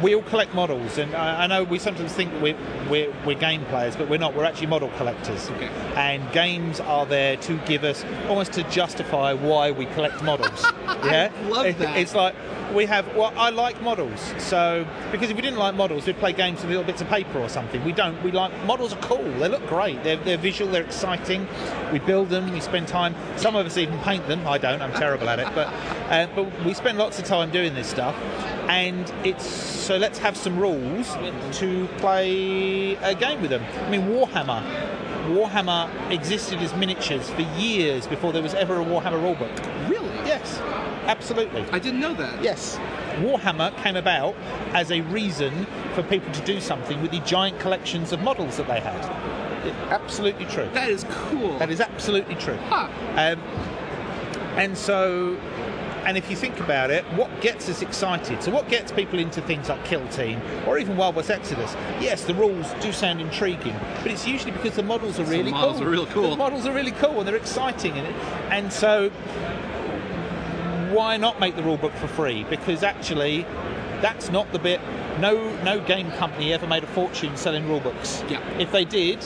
S2: we all collect models, and I, I know we sometimes think we're, we're, we're game players, but we're not. We're actually model collectors.
S3: Okay.
S2: And games are there to give us, almost to justify why we collect models. yeah,
S3: love
S2: It-
S3: that.
S2: It's like we have. Well, I like models, so because if we didn't like models, we'd play games with little bits of paper or something. We don't. We like models are cool. They look great. They're, they're visual. They're exciting. We build them. We spend time. Some of us even paint them. I don't. I'm terrible at it. But uh, but we spend lots of time doing this stuff, and it's so let's have some rules to play a game with them. I mean, Warhammer. Warhammer existed as miniatures for years before there was ever a Warhammer rulebook.
S3: Really?
S2: Yes, absolutely.
S3: I didn't know that.
S2: Yes. Warhammer came about as a reason for people to do something with the giant collections of models that they had. It- absolutely true.
S3: That is cool.
S2: That is absolutely true.
S3: Huh.
S2: Um, and so, and if you think about it, what gets us excited? So, what gets people into things like Kill Team or even Wild West Exodus? Yes, the rules do sound intriguing, but it's usually because the models are really cool.
S3: the models
S2: cool.
S3: Models are real cool.
S2: The models are really cool and they're exciting, and, and so why not make the rule book for free? Because actually, that's not the bit. No, no game company ever made a fortune selling rule books.
S3: Yeah.
S2: If they did,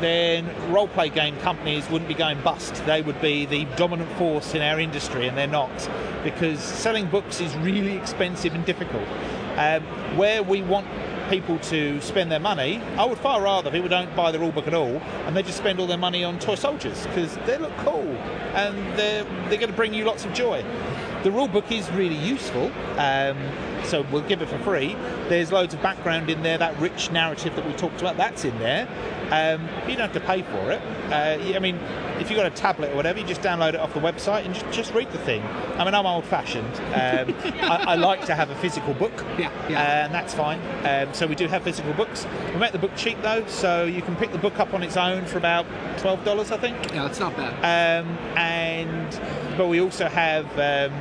S2: then role-play game companies wouldn't be going bust. They would be the dominant force in our industry, and they're not, because selling books is really expensive and difficult. Um, where we want people to spend their money, I would far rather people don't buy the rule book at all, and they just spend all their money on toy soldiers because they look cool and they're they're going to bring you lots of joy. The rule book is really useful. Um, so we'll give it for free. There's loads of background in there. That rich narrative that we talked about, that's in there. Um, you don't have to pay for it. Uh, I mean, if you've got a tablet or whatever, you just download it off the website and just, just read the thing. I mean, I'm old-fashioned. Um, I, I like to have a physical book,
S3: Yeah, yeah.
S2: Uh, and that's fine. Um, so we do have physical books. We make the book cheap though, so you can pick the book up on its own for about twelve dollars, I think.
S3: Yeah, that's not bad.
S2: Um, and but we also have um,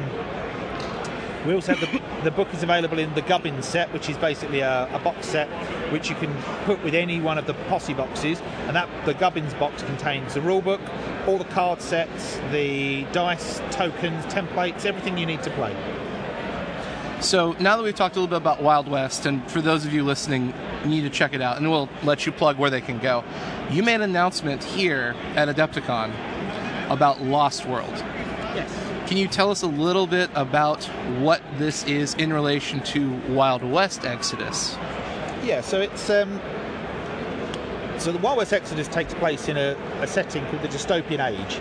S2: we also have the, the book is available in the Gubbins set, which is basically a, a box set which you can put with any one of the posse boxes. And that the Gubbins box contains the rule book, all the card sets, the dice, tokens, templates, everything you need to play.
S3: So now that we've talked a little bit about Wild West, and for those of you listening, you need to check it out, and we'll let you plug where they can go. You made an announcement here at Adepticon about Lost World.
S2: Yes.
S3: Can you tell us a little bit about what this is in relation to Wild West Exodus?
S2: Yeah, so it's um, so the Wild West Exodus takes place in a, a setting called the dystopian age,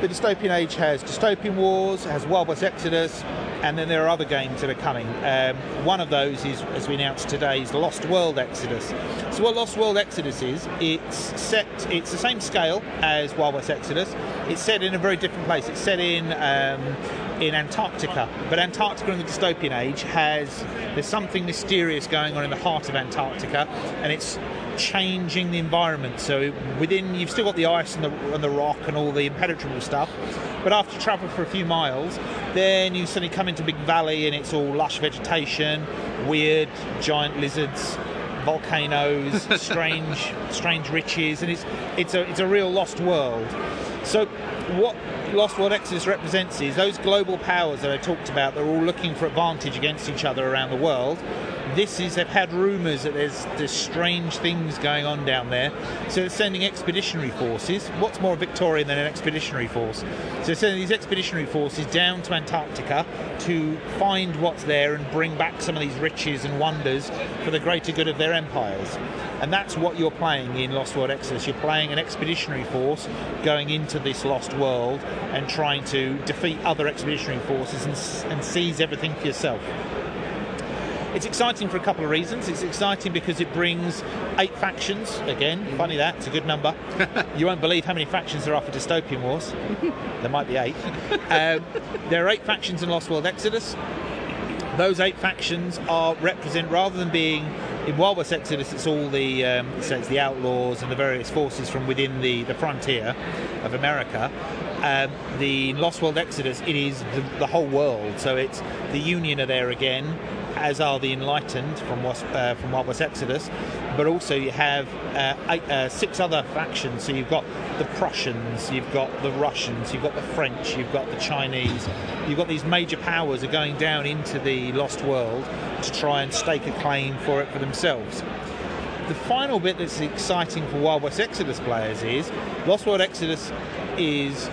S2: the dystopian age has dystopian wars, has Wild West Exodus, and then there are other games that are coming. Um, one of those is, as we announced today, is Lost World Exodus. So what Lost World Exodus is, it's set, it's the same scale as Wild West Exodus. It's set in a very different place. It's set in um, in Antarctica, but Antarctica in the dystopian age has there's something mysterious going on in the heart of Antarctica, and it's changing the environment. So within, you've still got the ice and the, and the rock and all the impenetrable stuff, but after you travel for a few miles, then you suddenly come into a big valley and it's all lush vegetation, weird giant lizards, volcanoes, strange, strange riches, and it's it's a it's a real lost world. So what Lost World Exodus represents is those global powers that I talked about. They're all looking for advantage against each other around the world. This is they've had rumours that there's there's strange things going on down there. So they're sending expeditionary forces. What's more Victorian than an expeditionary force? So they're sending these expeditionary forces down to Antarctica to find what's there and bring back some of these riches and wonders for the greater good of their empires. And that's what you're playing in Lost World Exodus. You're playing an expeditionary force going into this lost world and trying to defeat other expeditionary forces and, and seize everything for yourself. It's exciting for a couple of reasons. It's exciting because it brings eight factions. Again, funny that, it's a good number. you won't believe how many factions there are for Dystopian Wars. there might be eight. Um, there are eight factions in Lost World Exodus. Those eight factions are represent rather than being in Wild West Exodus, it's all the um, so it's the outlaws and the various forces from within the, the frontier of America. Um, the Lost World Exodus, it is the, the, whole world. So it's the Union are there again, as are the Enlightened from uh, from Wild West Exodus. But also you have uh, eight, uh, six other factions. So you've got the Prussians, you've got the Russians, you've got the French, you've got the Chinese. You've got these major powers are going down into the Lost World to try and stake a claim for it for themselves. The final bit that's exciting for Wild West Exodus players is Lost World Exodus is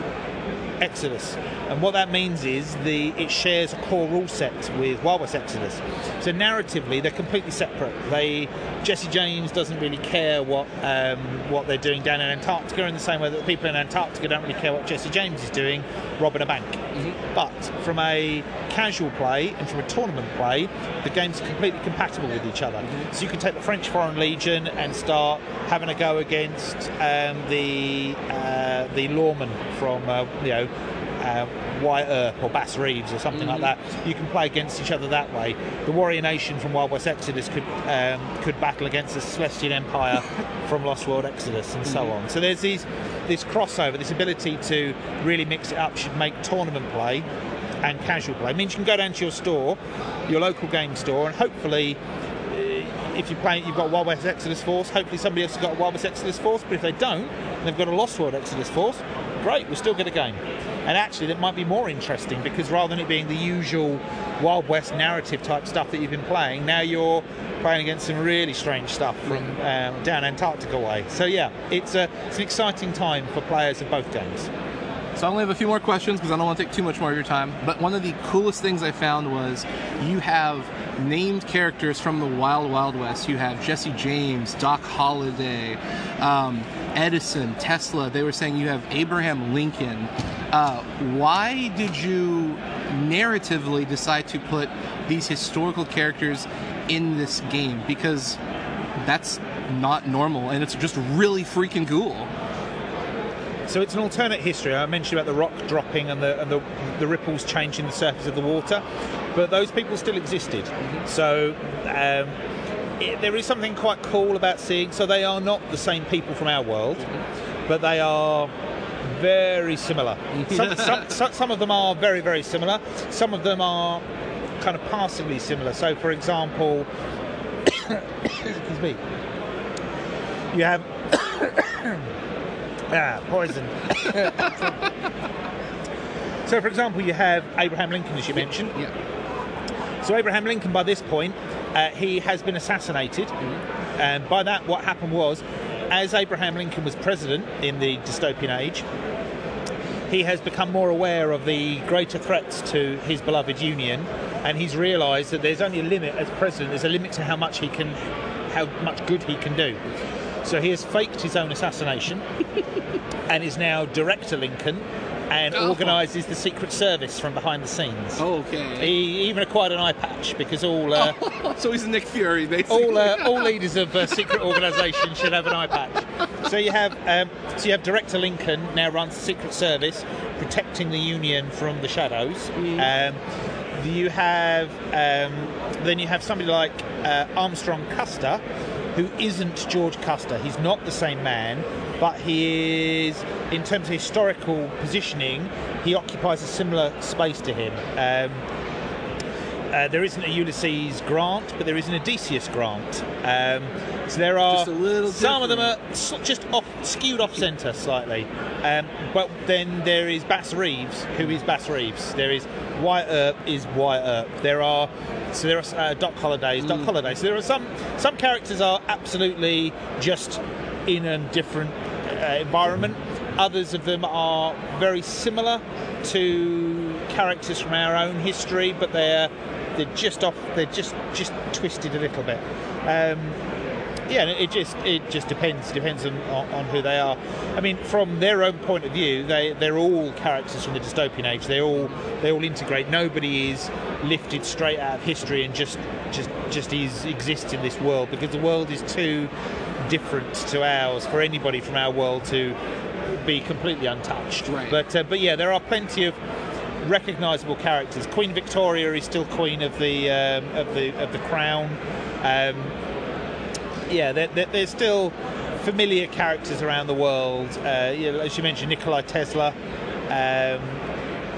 S2: Exodus. And what that means is the it shares a core rule set with Wild West Exodus. So narratively, they're completely separate. They Jesse James doesn't really care what um, what they're doing down in Antarctica in the same way that the people in Antarctica don't really care what Jesse James is doing, robbing a bank. Mm-hmm. But from a casual play and from a tournament play, the games are completely compatible with each other. Mm-hmm. So you can take the French Foreign Legion and start having a go against um, the uh, the lawmen from uh, you know uh, Wyatt Earp or Bass Reeves or something mm-hmm. like that. You can play against each other that way. The Warrior Nation from Wild West Exodus could um, could battle against the Celestial Empire from Lost World Exodus and mm-hmm. so on. So there's these this crossover, this ability to really mix it up should make tournament play and casual play. It means you can go down to your store, your local game store, and hopefully uh, if you play, you've got Wild West Exodus Force. Hopefully, somebody else has got a Wild West Exodus Force. But if they don't, they've got a Lost World Exodus Force. Great, we'll still get a game. And actually, that might be more interesting because rather than it being the usual Wild West narrative type stuff that you've been playing, now you're playing against some really strange stuff from um, down Antarctica way. So yeah, it's a it's an exciting time for players of both games.
S3: So I only have a few more questions because I don't want to take too much more of your time. But one of the coolest things I found was you have named characters from the Wild Wild West. You have Jesse James, Doc Holliday, um, Edison, Tesla. They were saying you have Abraham Lincoln. Uh, why did you narratively decide to put these historical characters in this game? Because that's not normal and it's just really freaking cool.
S2: So it's an alternate history. I mentioned about the rock dropping and the, and the, the ripples changing the surface of the water, but those people still existed. Mm-hmm. So um, it, there is something quite cool about seeing. So they are not the same people from our world, mm-hmm. but they are very similar. Some, some, some, some, of them are very, very similar. Some of them are kind of passively similar. So, for example, excuse me, you have ah, poison. so, for example, you have Abraham Lincoln, as you mentioned.
S3: Yeah.
S2: So, Abraham Lincoln, by this point, uh, he has been assassinated. Mm-hmm. And by that, what happened was as Abraham Lincoln was president in the dystopian age, he has become more aware of the greater threats to his beloved Union, and he's realised that there's only a limit as president. There's a limit to how much he can, how much good he can do. So he has faked his own assassination, and is now Director Lincoln, and
S3: Oh.
S2: organises the Secret Service from behind the scenes.
S3: Okay.
S2: He even acquired an eye patch because all uh,
S3: so he's Nick Fury, basically.
S2: all uh, all leaders of uh, secret organisations should have an eye patch. So you have um, so you have Director Lincoln now runs the Secret Service, protecting the Union from the shadows. Um, you have um, then you have somebody like uh, Armstrong Custer, who isn't George Custer. He's not the same man, but he is in terms of historical positioning. He occupies a similar space to him. Um, uh, there isn't a Ulysses Grant, but there is an Odysseus Grant. Um, so there are
S3: Just a little
S2: some of them are just off, skewed off centre slightly. Um, but then there is Bass Reeves, who is Bass Reeves. There is Wyatt Earp is Wyatt Earp. There are so there are uh, Doc Hollidays, Doc
S3: Mm.
S2: Holliday. So there are some some characters are absolutely just in a different uh, environment. Others of them are very similar to characters from our own history, but they're they're just off. They're just just twisted a little bit. Um, yeah, it just it just depends depends on, on, on who they are. I mean, from their own point of view, they they're all characters from the dystopian age. They all they all integrate. Nobody is lifted straight out of history and just just just is exists in this world because the world is too different to ours for anybody from our world to be completely untouched.
S3: Right.
S2: But uh, but yeah, there are plenty of recognisable characters. Queen Victoria is still queen of the um, of the of the crown. Um, yeah, there, there, there's still familiar characters around the world. Uh, you know, as you mentioned, Nikola Tesla. Um,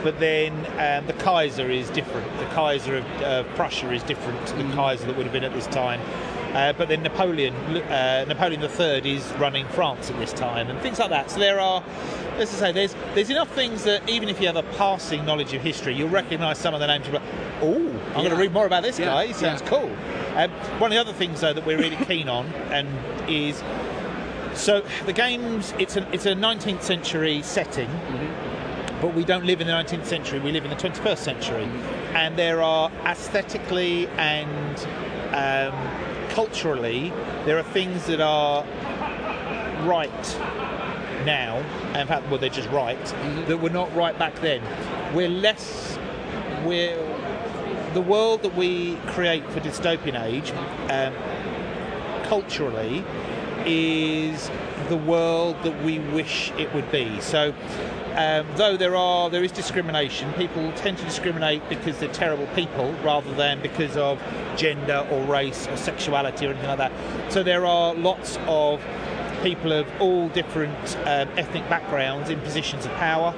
S2: but then um, the Kaiser is different. The Kaiser of uh, Prussia is different to the Kaiser that would have been at this time. Uh, but then Napoleon, uh, Napoleon III is running France at this time, and things like that. So there are, as I say, there's there's enough things that even if you have a passing knowledge of history, you'll recognise some of the names. Like, oh, I'm going to read more about this
S3: Yeah,
S2: guy. He sounds
S3: yeah.
S2: cool. Um, one of the other things though that we're really keen on, and is so the games. It's a it's a 19th century setting, but we don't live in the 19th century. We live in the 21st century, and there are aesthetically and um, culturally there are things that are right now. and In fact, well, they're just right that were not right back then. We're less. We're the world that we create for dystopian age. Um, culturally is the world that we wish it would be. So, um, though there are there is discrimination, people tend to discriminate because they're terrible people rather than because of gender or race or sexuality or anything like that. So there are lots of people of all different um, ethnic backgrounds in positions of power.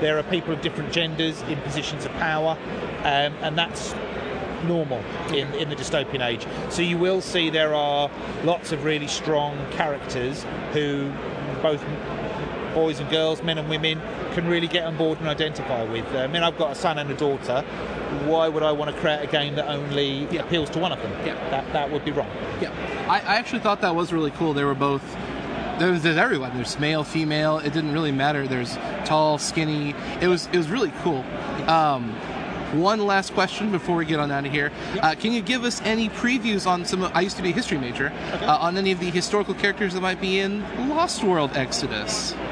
S2: There are people of different genders in positions of power, um, and that's normal in, in the dystopian age. So you will see there are lots of really strong characters who both boys and girls, men and women, can really get on board and identify with. I mean, I've got a son and a daughter. Why would I want to create a game that only
S3: Yeah.
S2: appeals to one of them?
S3: Yeah.
S2: That, that would be wrong.
S3: Yeah, I, I actually thought that was really cool. They were both. There's, there's everyone. There's male, female. It didn't really matter. There's tall, skinny. It was it was really cool. Um, one last question before we get on out of here. Uh, can you give us any previews on some? I used to be a history major. Uh, on any of the historical characters that might be in Lost World Exodus?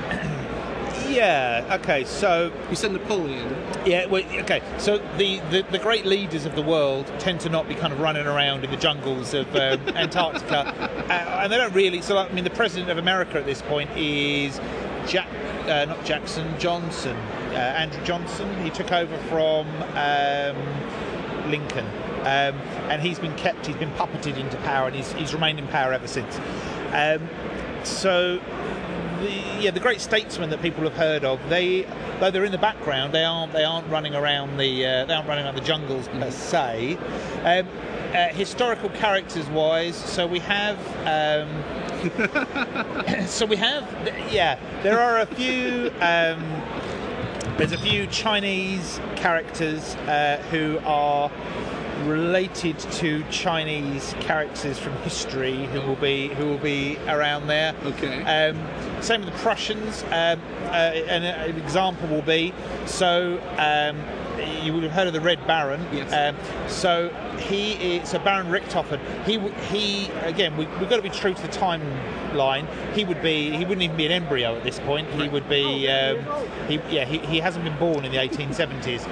S2: Yeah. Okay. So
S3: You said Napoleon.
S2: Yeah, well, okay. So the, the, the great leaders of the world tend to not be kind of running around in the jungles of um, Antarctica, uh, and they don't really. So, I mean, the president of America at this point is Jack, uh, not Jackson, Johnson, Andrew Johnson. He took over from um, Lincoln, um, and he's been kept. He's been puppeted into power, and he's, he's remained in power ever since. Um, so the, yeah, the great statesmen that people have heard of, they though they're in the background, they aren't they aren't running around the uh, they aren't running around the jungles per se. Um, uh, historical characters wise, so we have. Um, so we have, yeah, there are a few. There's a few Chinese characters uh, who are related to Chinese characters from history who will be who will be around there.
S3: Okay.
S2: Um, Same with the Prussians. Um, uh, and an example will be so. Um, you would have heard of the Red Baron.
S3: Yes.
S2: Um, so he is so Baron Richthofen. He he again. We, we've got to be true to the timeline. He would be. He wouldn't even be an embryo at this point. He would be. Um, he yeah. He, he hasn't been born in the 1870s.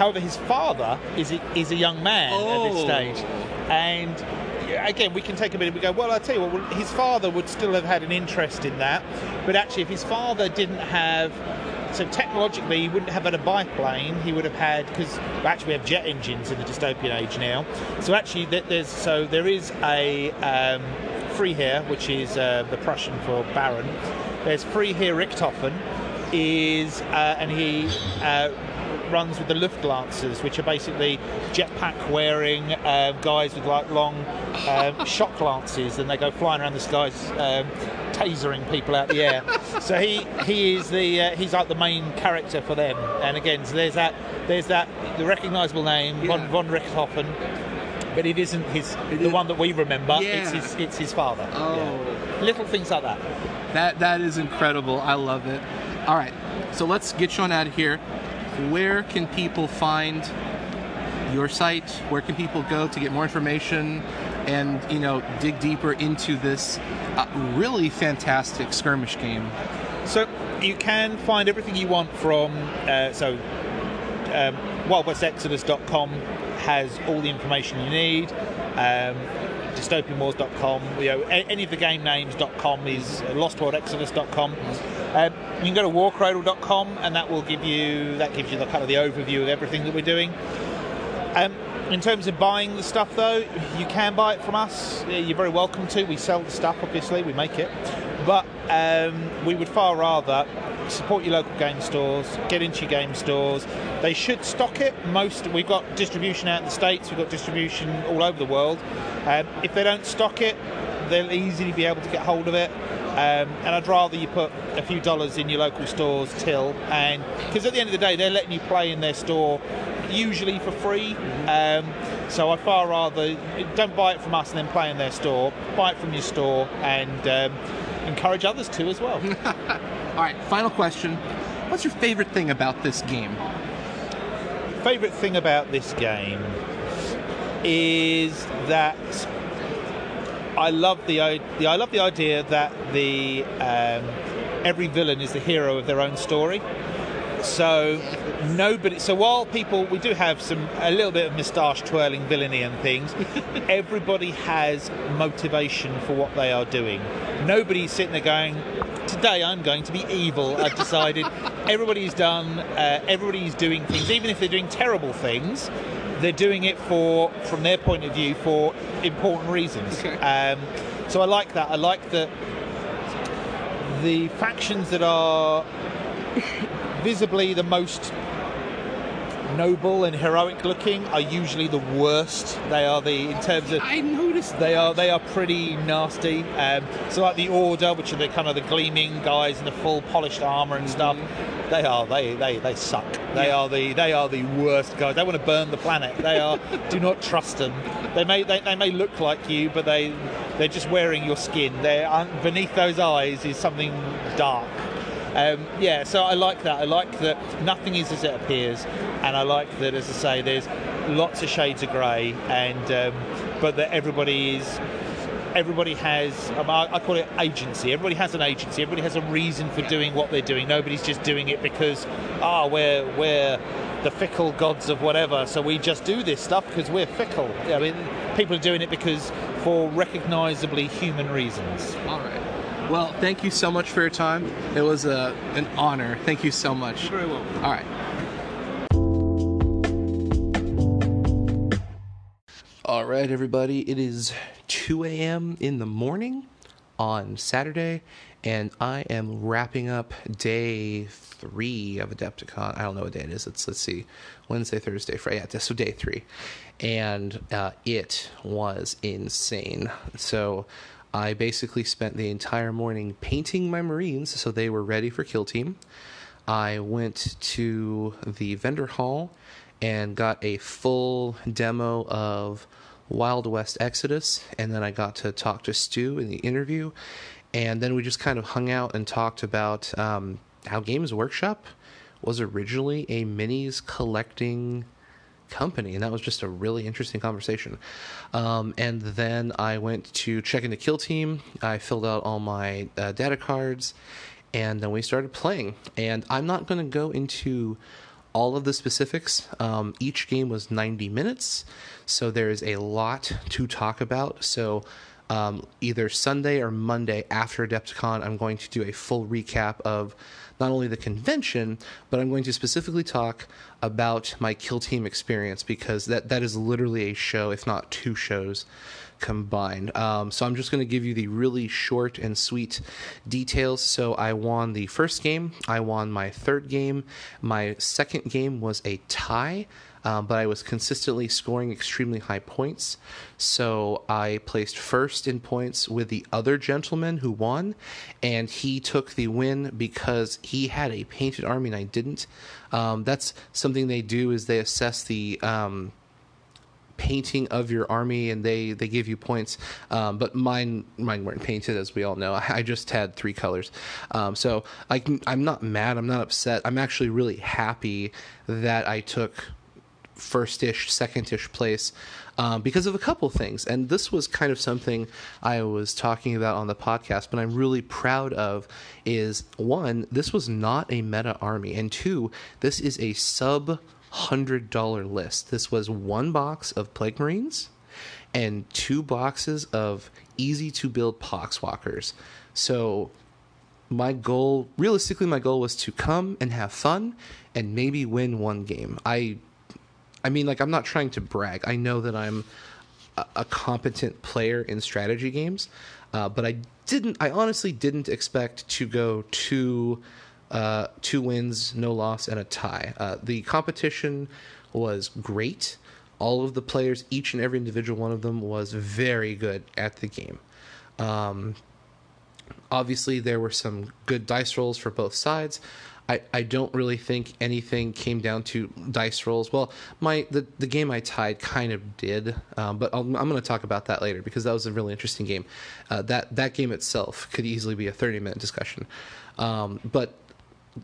S2: However, his father is a, is a young man at this
S3: Oh.
S2: stage, and again, we can take a minute. We go, well, I tell you what, well, his father would still have had an interest in that, but actually, if his father didn't have, so technologically, he wouldn't have had a biplane. He would have had because actually we have jet engines in the dystopian age now. So actually, there's so there is a um, Freiherr, which is uh, the Prussian for Baron. There's free Freiherr Richthofen, is uh, and he. Uh, runs with the Luftlancers, which are basically jetpack wearing uh, guys with like long um, shock lances, and they go flying around the skies, um, tasering people out the air. so he he is the uh, he's like the main character for them. And again, so there's that there's that the recognisable name
S3: Yeah.
S2: von von Richthofen. But it isn't his the one that we remember. It's
S3: Yeah.
S2: his it's his father.
S3: Oh.
S2: Yeah. Little things like that.
S3: That that is incredible. I love it. All right, so let's get you on out of here. Where can people find your site? Where can people go to get more information and you know dig deeper into this uh, really fantastic skirmish game?
S2: So you can find everything you want from uh, so um, wildwestexodus.com has all the information you need. Um, dystopianwars.com, you know, any of the game names.com is lostworldexodus.com. Um, you can go to warcradle.com and that will give you that gives you the kind of the overview of everything that we're doing. Um, in terms of buying the stuff, though, you can buy it from us. You're very welcome to. We sell the stuff, obviously, we make it. But um, we would far rather support your local game stores, get into your game stores. They should stock it. Most we've got distribution out in the states. We've got distribution all over the world. Um, if they don't stock it, they'll easily be able to get hold of it. Um, and I'd rather you put a few dollars in your local store's till, and because at the end of the day, they're letting you play in their store usually for free. Um, so I'd far rather don't buy it from us and then play in their store. Buy it from your store and um, encourage others to as well.
S3: All right, final question. What's your favorite thing about this game?
S2: Favorite thing about this game is that I love the, i- the I love the idea that the um, every villain is the hero of their own story. So nobody. So while people, we do have some a little bit of moustache twirling villainy and things. everybody has motivation for what they are doing. Nobody's sitting there going, "Today I'm going to be evil." I've decided. everybody's done. Uh, everybody's doing things, even if they're doing terrible things. They're doing it for, from their point of view, for important reasons.
S3: Okay.
S2: Um, so I like that. I like that the factions that are visibly the most noble and heroic looking are usually the worst. They are the in terms of
S3: I noticed
S2: they are they are pretty nasty. Um, so like the Order, which are the kind of the gleaming guys in the full polished armor and stuff. They are they they they suck. They
S3: Yeah.
S2: are the they are the worst guys. They want to burn the planet. They are. do not trust them. They may they, they may look like you, but they they're just wearing your skin. They're beneath those eyes is something dark. Um, yeah, so I like that. I like that nothing is as it appears, and I like that, as I say, there's lots of shades of grey, and um, but that everybody is. Everybody has, um, I I call it agency. Everybody has an agency. Everybody has a reason for doing what they're doing. Nobody's just doing it because, ah, we're we're the fickle gods of whatever. So we just do this stuff because we're fickle. I mean, people are doing it because for recognisably human reasons.
S3: All right. Well, thank you so much for your time. It was a, an honor. Thank you so much.
S2: very welcome.
S3: All right.
S1: All right, everybody. It is 2 a.m. in the morning on Saturday, and I am wrapping up day three of Adepticon. I don't know what day it is. Let's let's see, Wednesday, Thursday, Friday. Yeah, so day three, and uh, it was insane. So. I basically spent the entire morning painting my Marines so they were ready for Kill Team. I went to the vendor hall and got a full demo of Wild West Exodus, and then I got to talk to Stew in the interview. and then we just kind of hung out and talked about um, how Games Workshop was originally a minis collecting company, and that was just a really interesting conversation. Um, and then I went to check into Kill Team. I filled out all my uh, data cards, and then we started playing. And I'm not going to go into all of the specifics. Um, each game was 90 minutes, so there is a lot to talk about. So um, either Sunday or Monday after Adepticon, I'm going to do a full recap of not only the convention, but I'm going to specifically talk about my Kill Team experience because that, that is literally a show, if not two shows combined. Um, so I'm just going to give you the really short and sweet details. So I won the first game, I won my third game, my second game was a tie. Um, but I was consistently scoring extremely high points. So I placed first in points with the other gentleman who won, and he took the win because he had a painted army and I didn't. Um, that's something they do is they assess the um, painting of your army and they they give you points. Um, but mine mine weren't painted as we all know. I, just had three colors. Um, so I can, i'm not mad. I'm not upset. I'm actually really happy that i took first-ish second-ish place um, because of a couple things and this was kind of something i was talking about on the podcast but i'm really proud of is one this was not a meta army and two this is a sub hundred dollar list. This was one box of Plague Marines and two boxes of easy to build Poxwalkers. So my goal, realistically, my goal was to come and have fun and maybe win one game. I, I mean, like I'm not trying to brag. I know that I'm a, a competent player in strategy games, uh, but I didn't. I honestly didn't expect to go too uh, two wins, no loss, and a tie. Uh, the competition was great. All of the players, each and every individual one of them, was very good at the game. Um, obviously, there were some good dice rolls for both sides. I, I don't really think anything came down to dice rolls. Well, my the, the game I tied kind of did, um, but i am going to talk about that later because that was a really interesting game. Uh, that that game itself could easily be a 30 minute discussion. Um, but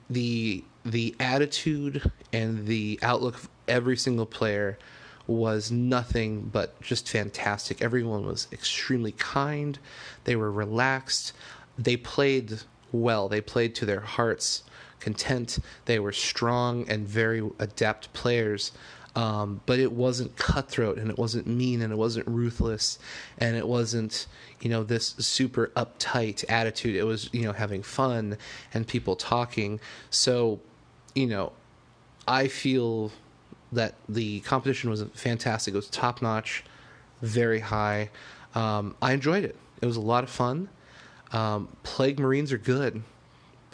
S1: the the attitude and the outlook of every single player was nothing but just fantastic. Everyone was extremely kind. They were relaxed. They played well. They played to their hearts' content. They were strong and very adept players. Um, but it wasn't cutthroat and it wasn't mean and it wasn't ruthless and it wasn't you know this super uptight attitude. It was you know having fun and people talking. So you know i feel that the competition was fantastic. It was top notch very high. Um, i enjoyed it. It was a lot of fun. Um, plague marines are good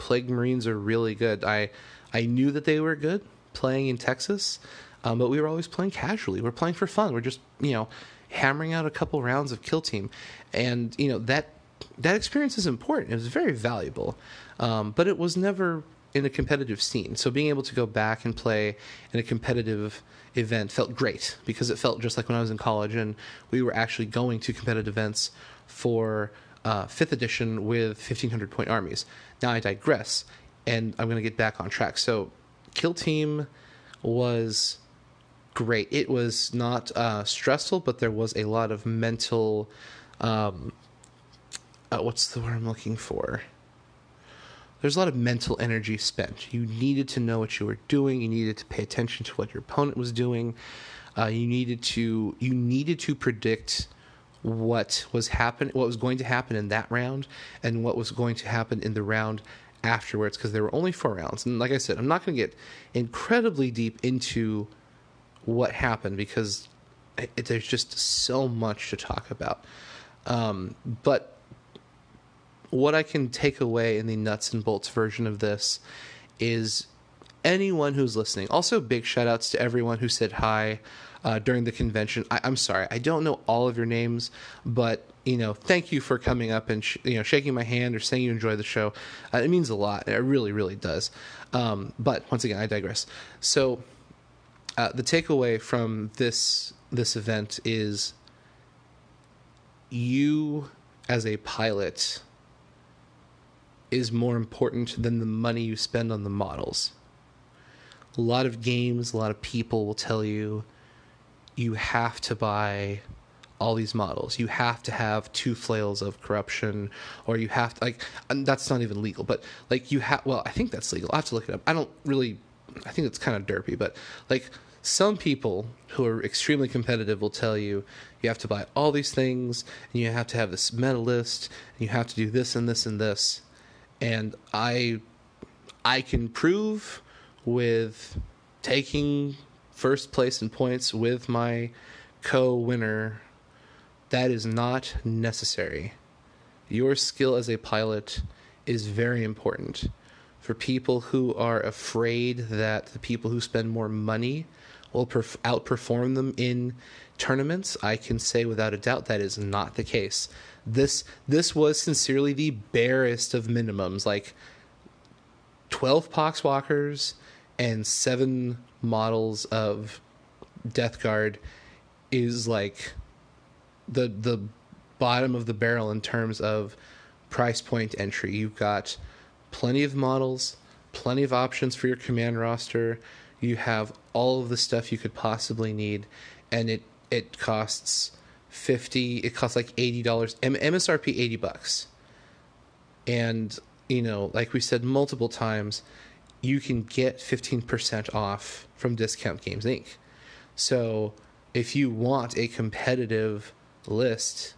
S1: plague marines are really good i i knew that they were good playing in texas um, but we were always playing casually. We're playing for fun. We're just you know hammering out a couple rounds of Kill Team, and you know that that experience is important. It was very valuable, um, but it was never in a competitive scene. So being able to go back and play in a competitive event felt great because it felt just like when I was in college and we were actually going to competitive events for uh, fifth edition with 1500 point armies. Now I digress, and I'm going to get back on track. So Kill Team was great. It was not uh, stressful, but there was a lot of mental. Um, uh, what's the word I'm looking for? There's a lot of mental energy spent. You needed to know what you were doing. You needed to pay attention to what your opponent was doing. Uh, you needed to you needed to predict what was happen what was going to happen in that round and what was going to happen in the round afterwards because there were only four rounds. And like I said, I'm not going to get incredibly deep into what happened because it, there's just so much to talk about. Um, but what I can take away in the nuts and bolts version of this is anyone who's listening. Also, big shout outs to everyone who said hi uh, during the convention. I, am sorry, I don't know all of your names, but you know, thank you for coming up and sh- you know shaking my hand or saying you enjoy the show. Uh, it means a lot. It really, really does. Um, but once again, I digress. So uh, the takeaway from this this event is you as a pilot is more important than the money you spend on the models. A lot of games, a lot of people will tell you you have to buy all these models. You have to have two flails of corruption, or you have to like that's not even legal. But like you have, well, I think that's legal. I have to look it up. I don't really. I think it's kind of derpy, but like some people who are extremely competitive will tell you you have to buy all these things and you have to have this meta list and you have to do this and this and this and i i can prove with taking first place in points with my co-winner that is not necessary your skill as a pilot is very important for people who are afraid that the people who spend more money will perf- outperform them in tournaments, I can say without a doubt that is not the case. This this was sincerely the barest of minimums, like twelve poxwalkers and seven models of Death Guard is like the the bottom of the barrel in terms of price point entry. You've got plenty of models, plenty of options for your command roster you have all of the stuff you could possibly need, and it it costs fifty. It costs like eighty dollars. MSRP eighty bucks, and you know, like we said multiple times, you can get fifteen percent off from Discount Games Inc. So if you want a competitive list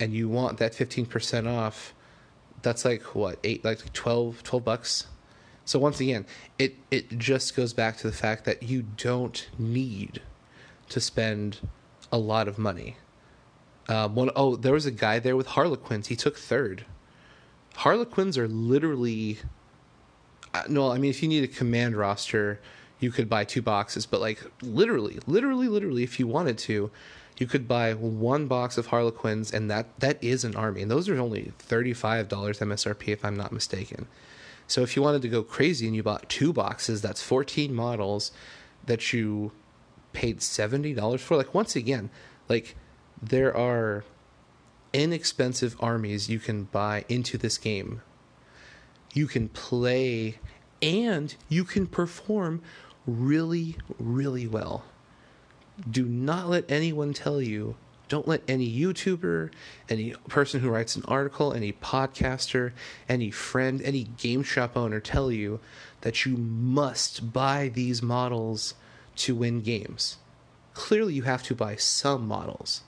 S1: and you want that 15% off that's like what eight like 12 12 bucks so once again, it it just goes back to the fact that you don't need to spend a lot of money. Um, one, oh, there was a guy there with Harlequins. He took third. Harlequins are literally. Uh, no, I mean, if you need a command roster, you could buy two boxes. But like literally, literally, literally, if you wanted to, you could buy one box of Harlequins, and that that is an army. And those are only thirty five dollars MSRP, if I'm not mistaken. So if you wanted to go crazy and you bought two boxes, that's 14 models that you paid $70 for. Like, once again, like, there are inexpensive armies you can buy into this game. You can play and you can perform really, really well. Do not let anyone tell you don't let any YouTuber, any person who writes an article, any podcaster, any friend, any game shop owner tell you that you must buy these models to win games. Clearly, you have to buy some models,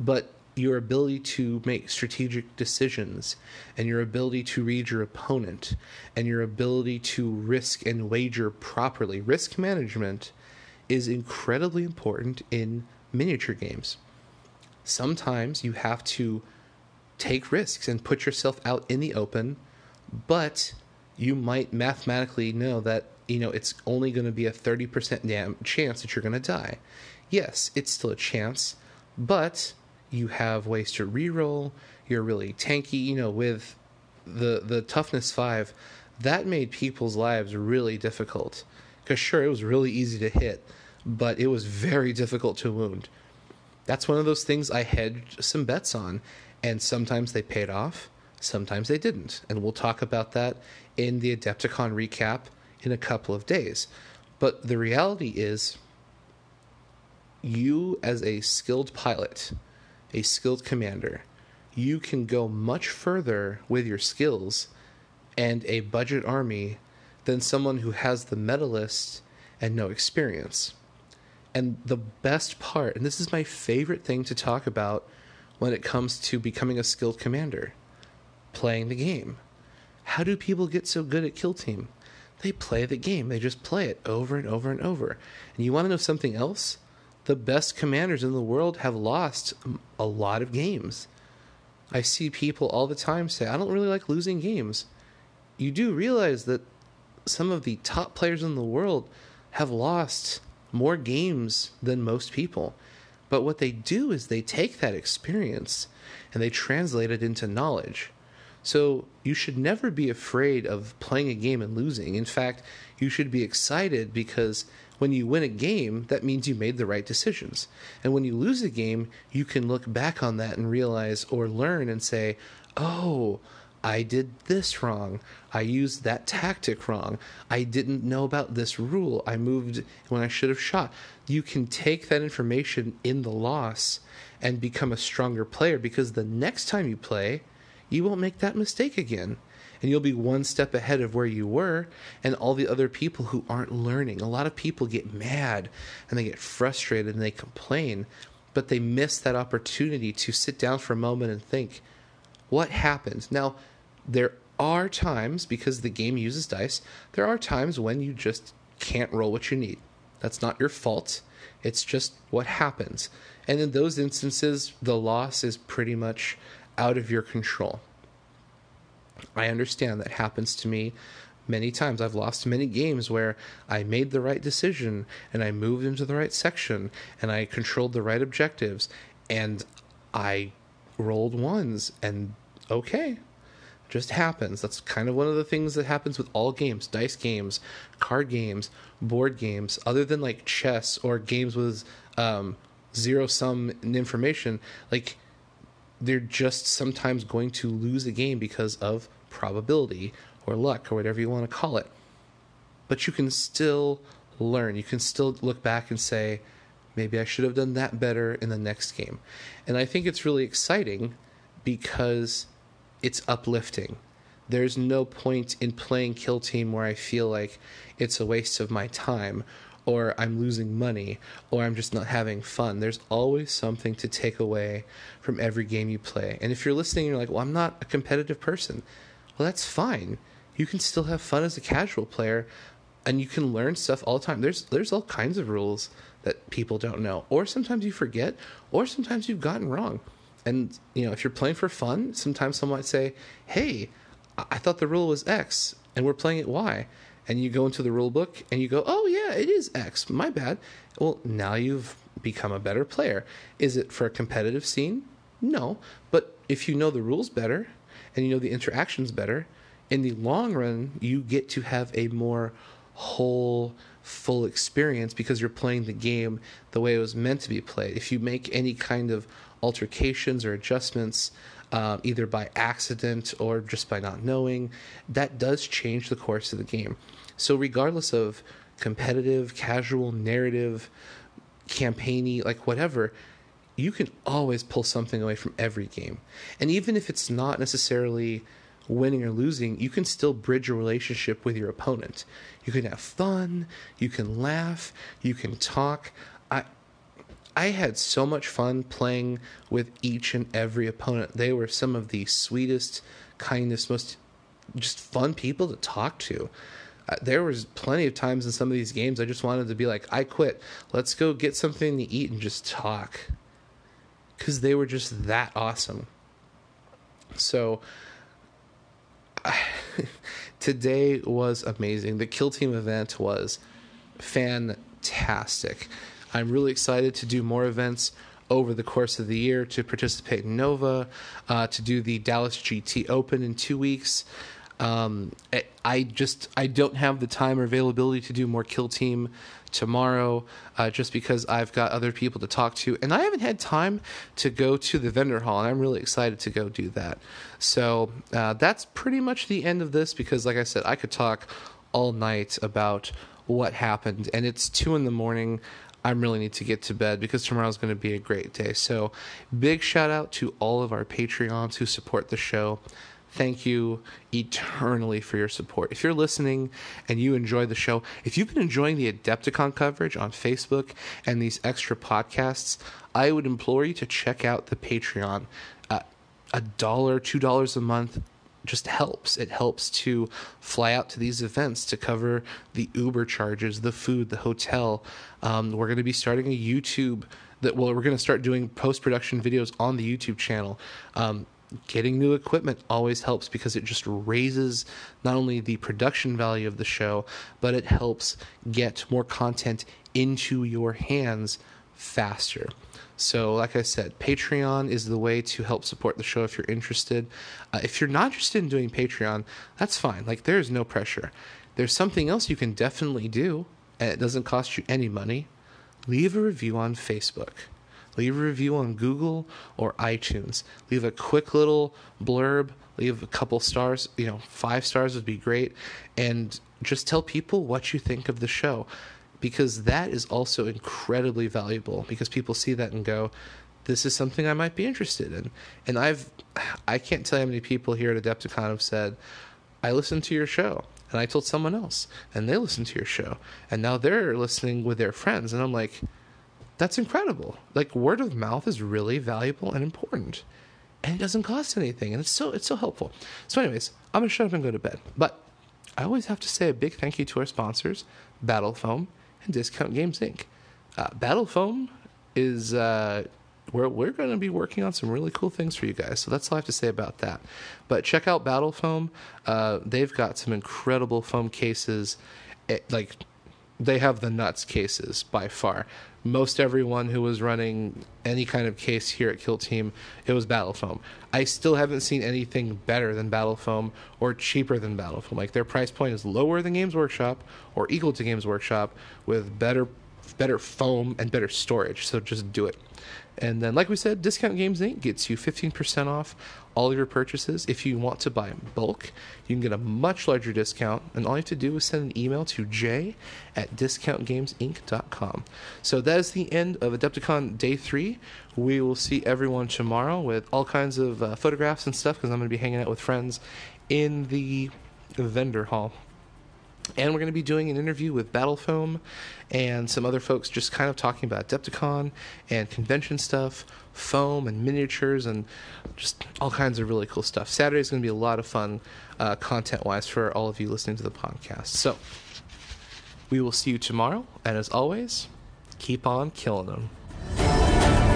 S1: but your ability to make strategic decisions and your ability to read your opponent and your ability to risk and wager properly, risk management is incredibly important in miniature games sometimes you have to take risks and put yourself out in the open, but you might mathematically know that you know it's only going to be a 30% damn chance that you're going to die. Yes, it's still a chance, but you have ways to reroll. You're really tanky, you know, with the the toughness 5, that made people's lives really difficult. Cuz sure it was really easy to hit, but it was very difficult to wound that's one of those things I hedged some bets on, and sometimes they paid off, sometimes they didn't. And we'll talk about that in the Adepticon recap in a couple of days. But the reality is, you as a skilled pilot, a skilled commander, you can go much further with your skills and a budget army than someone who has the meta list and no experience. And the best part, and this is my favorite thing to talk about when it comes to becoming a skilled commander playing the game. How do people get so good at Kill Team? They play the game, they just play it over and over and over. And you want to know something else? The best commanders in the world have lost a lot of games. I see people all the time say, I don't really like losing games. You do realize that some of the top players in the world have lost more games than most people. But what they do is they take that experience and they translate it into knowledge. So you should never be afraid of playing a game and losing. In fact, you should be excited because when you win a game, that means you made the right decisions. And when you lose a game, you can look back on that and realize or learn and say, oh, I did this wrong. I used that tactic wrong. I didn't know about this rule. I moved when I should have shot. You can take that information in the loss and become a stronger player because the next time you play, you won't make that mistake again. And you'll be one step ahead of where you were and all the other people who aren't learning. A lot of people get mad and they get frustrated and they complain, but they miss that opportunity to sit down for a moment and think, what happened? Now, there are times, because the game uses dice, there are times when you just can't roll what you need. That's not your fault. It's just what happens. And in those instances, the loss is pretty much out of your control. I understand that happens to me many times. I've lost many games where I made the right decision and I moved into the right section and I controlled the right objectives and I rolled ones and okay. Just happens. That's kind of one of the things that happens with all games dice games, card games, board games, other than like chess or games with um, zero sum information. Like, they're just sometimes going to lose a game because of probability or luck or whatever you want to call it. But you can still learn. You can still look back and say, maybe I should have done that better in the next game. And I think it's really exciting because it's uplifting. There's no point in playing Kill Team where I feel like it's a waste of my time or I'm losing money, or I'm just not having fun. There's always something to take away from every game you play. And if you're listening, you're like, well, I'm not a competitive person. Well, that's fine. You can still have fun as a casual player, and you can learn stuff all the time. There's there's all kinds of rules that people don't know, or sometimes you forget, or sometimes you've gotten wrong. And you know, if you're playing for fun, sometimes someone might say, "Hey, I thought the rule was X, and we're playing it Y." and you go into the rule book and you go, oh, yeah, it is X. My bad. Well, now you've become a better player. Is it for a competitive scene? No. But if you know the rules better and you know the interactions better, in the long run, you get to have a more whole, full experience because you're playing the game the way it was meant to be played. If you make any kind of altercations or adjustments, uh, either by accident or just by not knowing, that does change the course of the game. So, regardless of competitive, casual, narrative, campaigny, like whatever, you can always pull something away from every game. And even if it's not necessarily winning or losing, you can still bridge a relationship with your opponent. You can have fun, you can laugh, you can talk. I had so much fun playing with each and every opponent. They were some of the sweetest, kindest, most just fun people to talk to. Uh, there was plenty of times in some of these games I just wanted to be like, I quit. Let's go get something to eat and just talk. Because they were just that awesome. So, today was amazing. The Kill Team event was fantastic. I'm really excited to do more events over the course of the year to participate in Nova, uh, to do the Dallas GT Open in two weeks. Um, I just I don't have the time or availability to do more kill team tomorrow, uh, just because I've got other people to talk to, and I haven't had time to go to the vendor hall, and I'm really excited to go do that. So uh, that's pretty much the end of this because, like I said, I could talk all night about what happened, and it's two in the morning. I really need to get to bed because tomorrow's going to be a great day. So, big shout out to all of our Patreons who support the show. Thank you eternally for your support. If you're listening and you enjoy the show, if you've been enjoying the Adepticon coverage on Facebook and these extra podcasts, I would implore you to check out the Patreon. Uh, a dollar, two dollars a month just helps. It helps to fly out to these events to cover the Uber charges, the food, the hotel. Um, we're going to be starting a YouTube that well, we're going to start doing post production videos on the YouTube channel. Um, getting new equipment always helps because it just raises not only the production value of the show, but it helps get more content into your hands faster. So, like I said, Patreon is the way to help support the show if you're interested. Uh, if you're not interested in doing Patreon, that's fine. Like, there's no pressure. There's something else you can definitely do, and it doesn't cost you any money. Leave a review on Facebook. Leave a review on Google or iTunes. Leave a quick little blurb. leave a couple stars. You know, five stars would be great, and just tell people what you think of the show, because that is also incredibly valuable. Because people see that and go, "This is something I might be interested in." And I've, I can't tell you how many people here at Adepticon have said, "I listened to your show." And I told someone else, and they listened to your show, and now they're listening with their friends, and I'm like, that's incredible. Like word of mouth is really valuable and important, and it doesn't cost anything, and it's so it's so helpful. So, anyways, I'm gonna shut up and go to bed. But I always have to say a big thank you to our sponsors, Battlefoam and Discount Games Inc. Uh, Battlefoam is uh, we're we're going to be working on some really cool things for you guys. So that's all I have to say about that. But check out Battlefoam. Uh, they've got some incredible foam cases. It, like they have the nuts cases by far. Most everyone who was running any kind of case here at Kill Team, it was Battlefoam. I still haven't seen anything better than Battlefoam or cheaper than Battlefoam. Like their price point is lower than Games Workshop or equal to Games Workshop with better better foam and better storage. So just do it. And then, like we said, Discount Games Inc. gets you 15% off all your purchases. If you want to buy in bulk, you can get a much larger discount. And all you have to do is send an email to j at discountgamesinc.com. So that is the end of Adepticon Day 3. We will see everyone tomorrow with all kinds of uh, photographs and stuff because I'm going to be hanging out with friends in the vendor hall. And we're going to be doing an interview with Battlefoam and some other folks just kind of talking about Adepticon and convention stuff, foam and miniatures, and just all kinds of really cool stuff. Saturday is going to be a lot of fun uh, content wise for all of you listening to the podcast. So we will see you tomorrow. And as always, keep on killing them.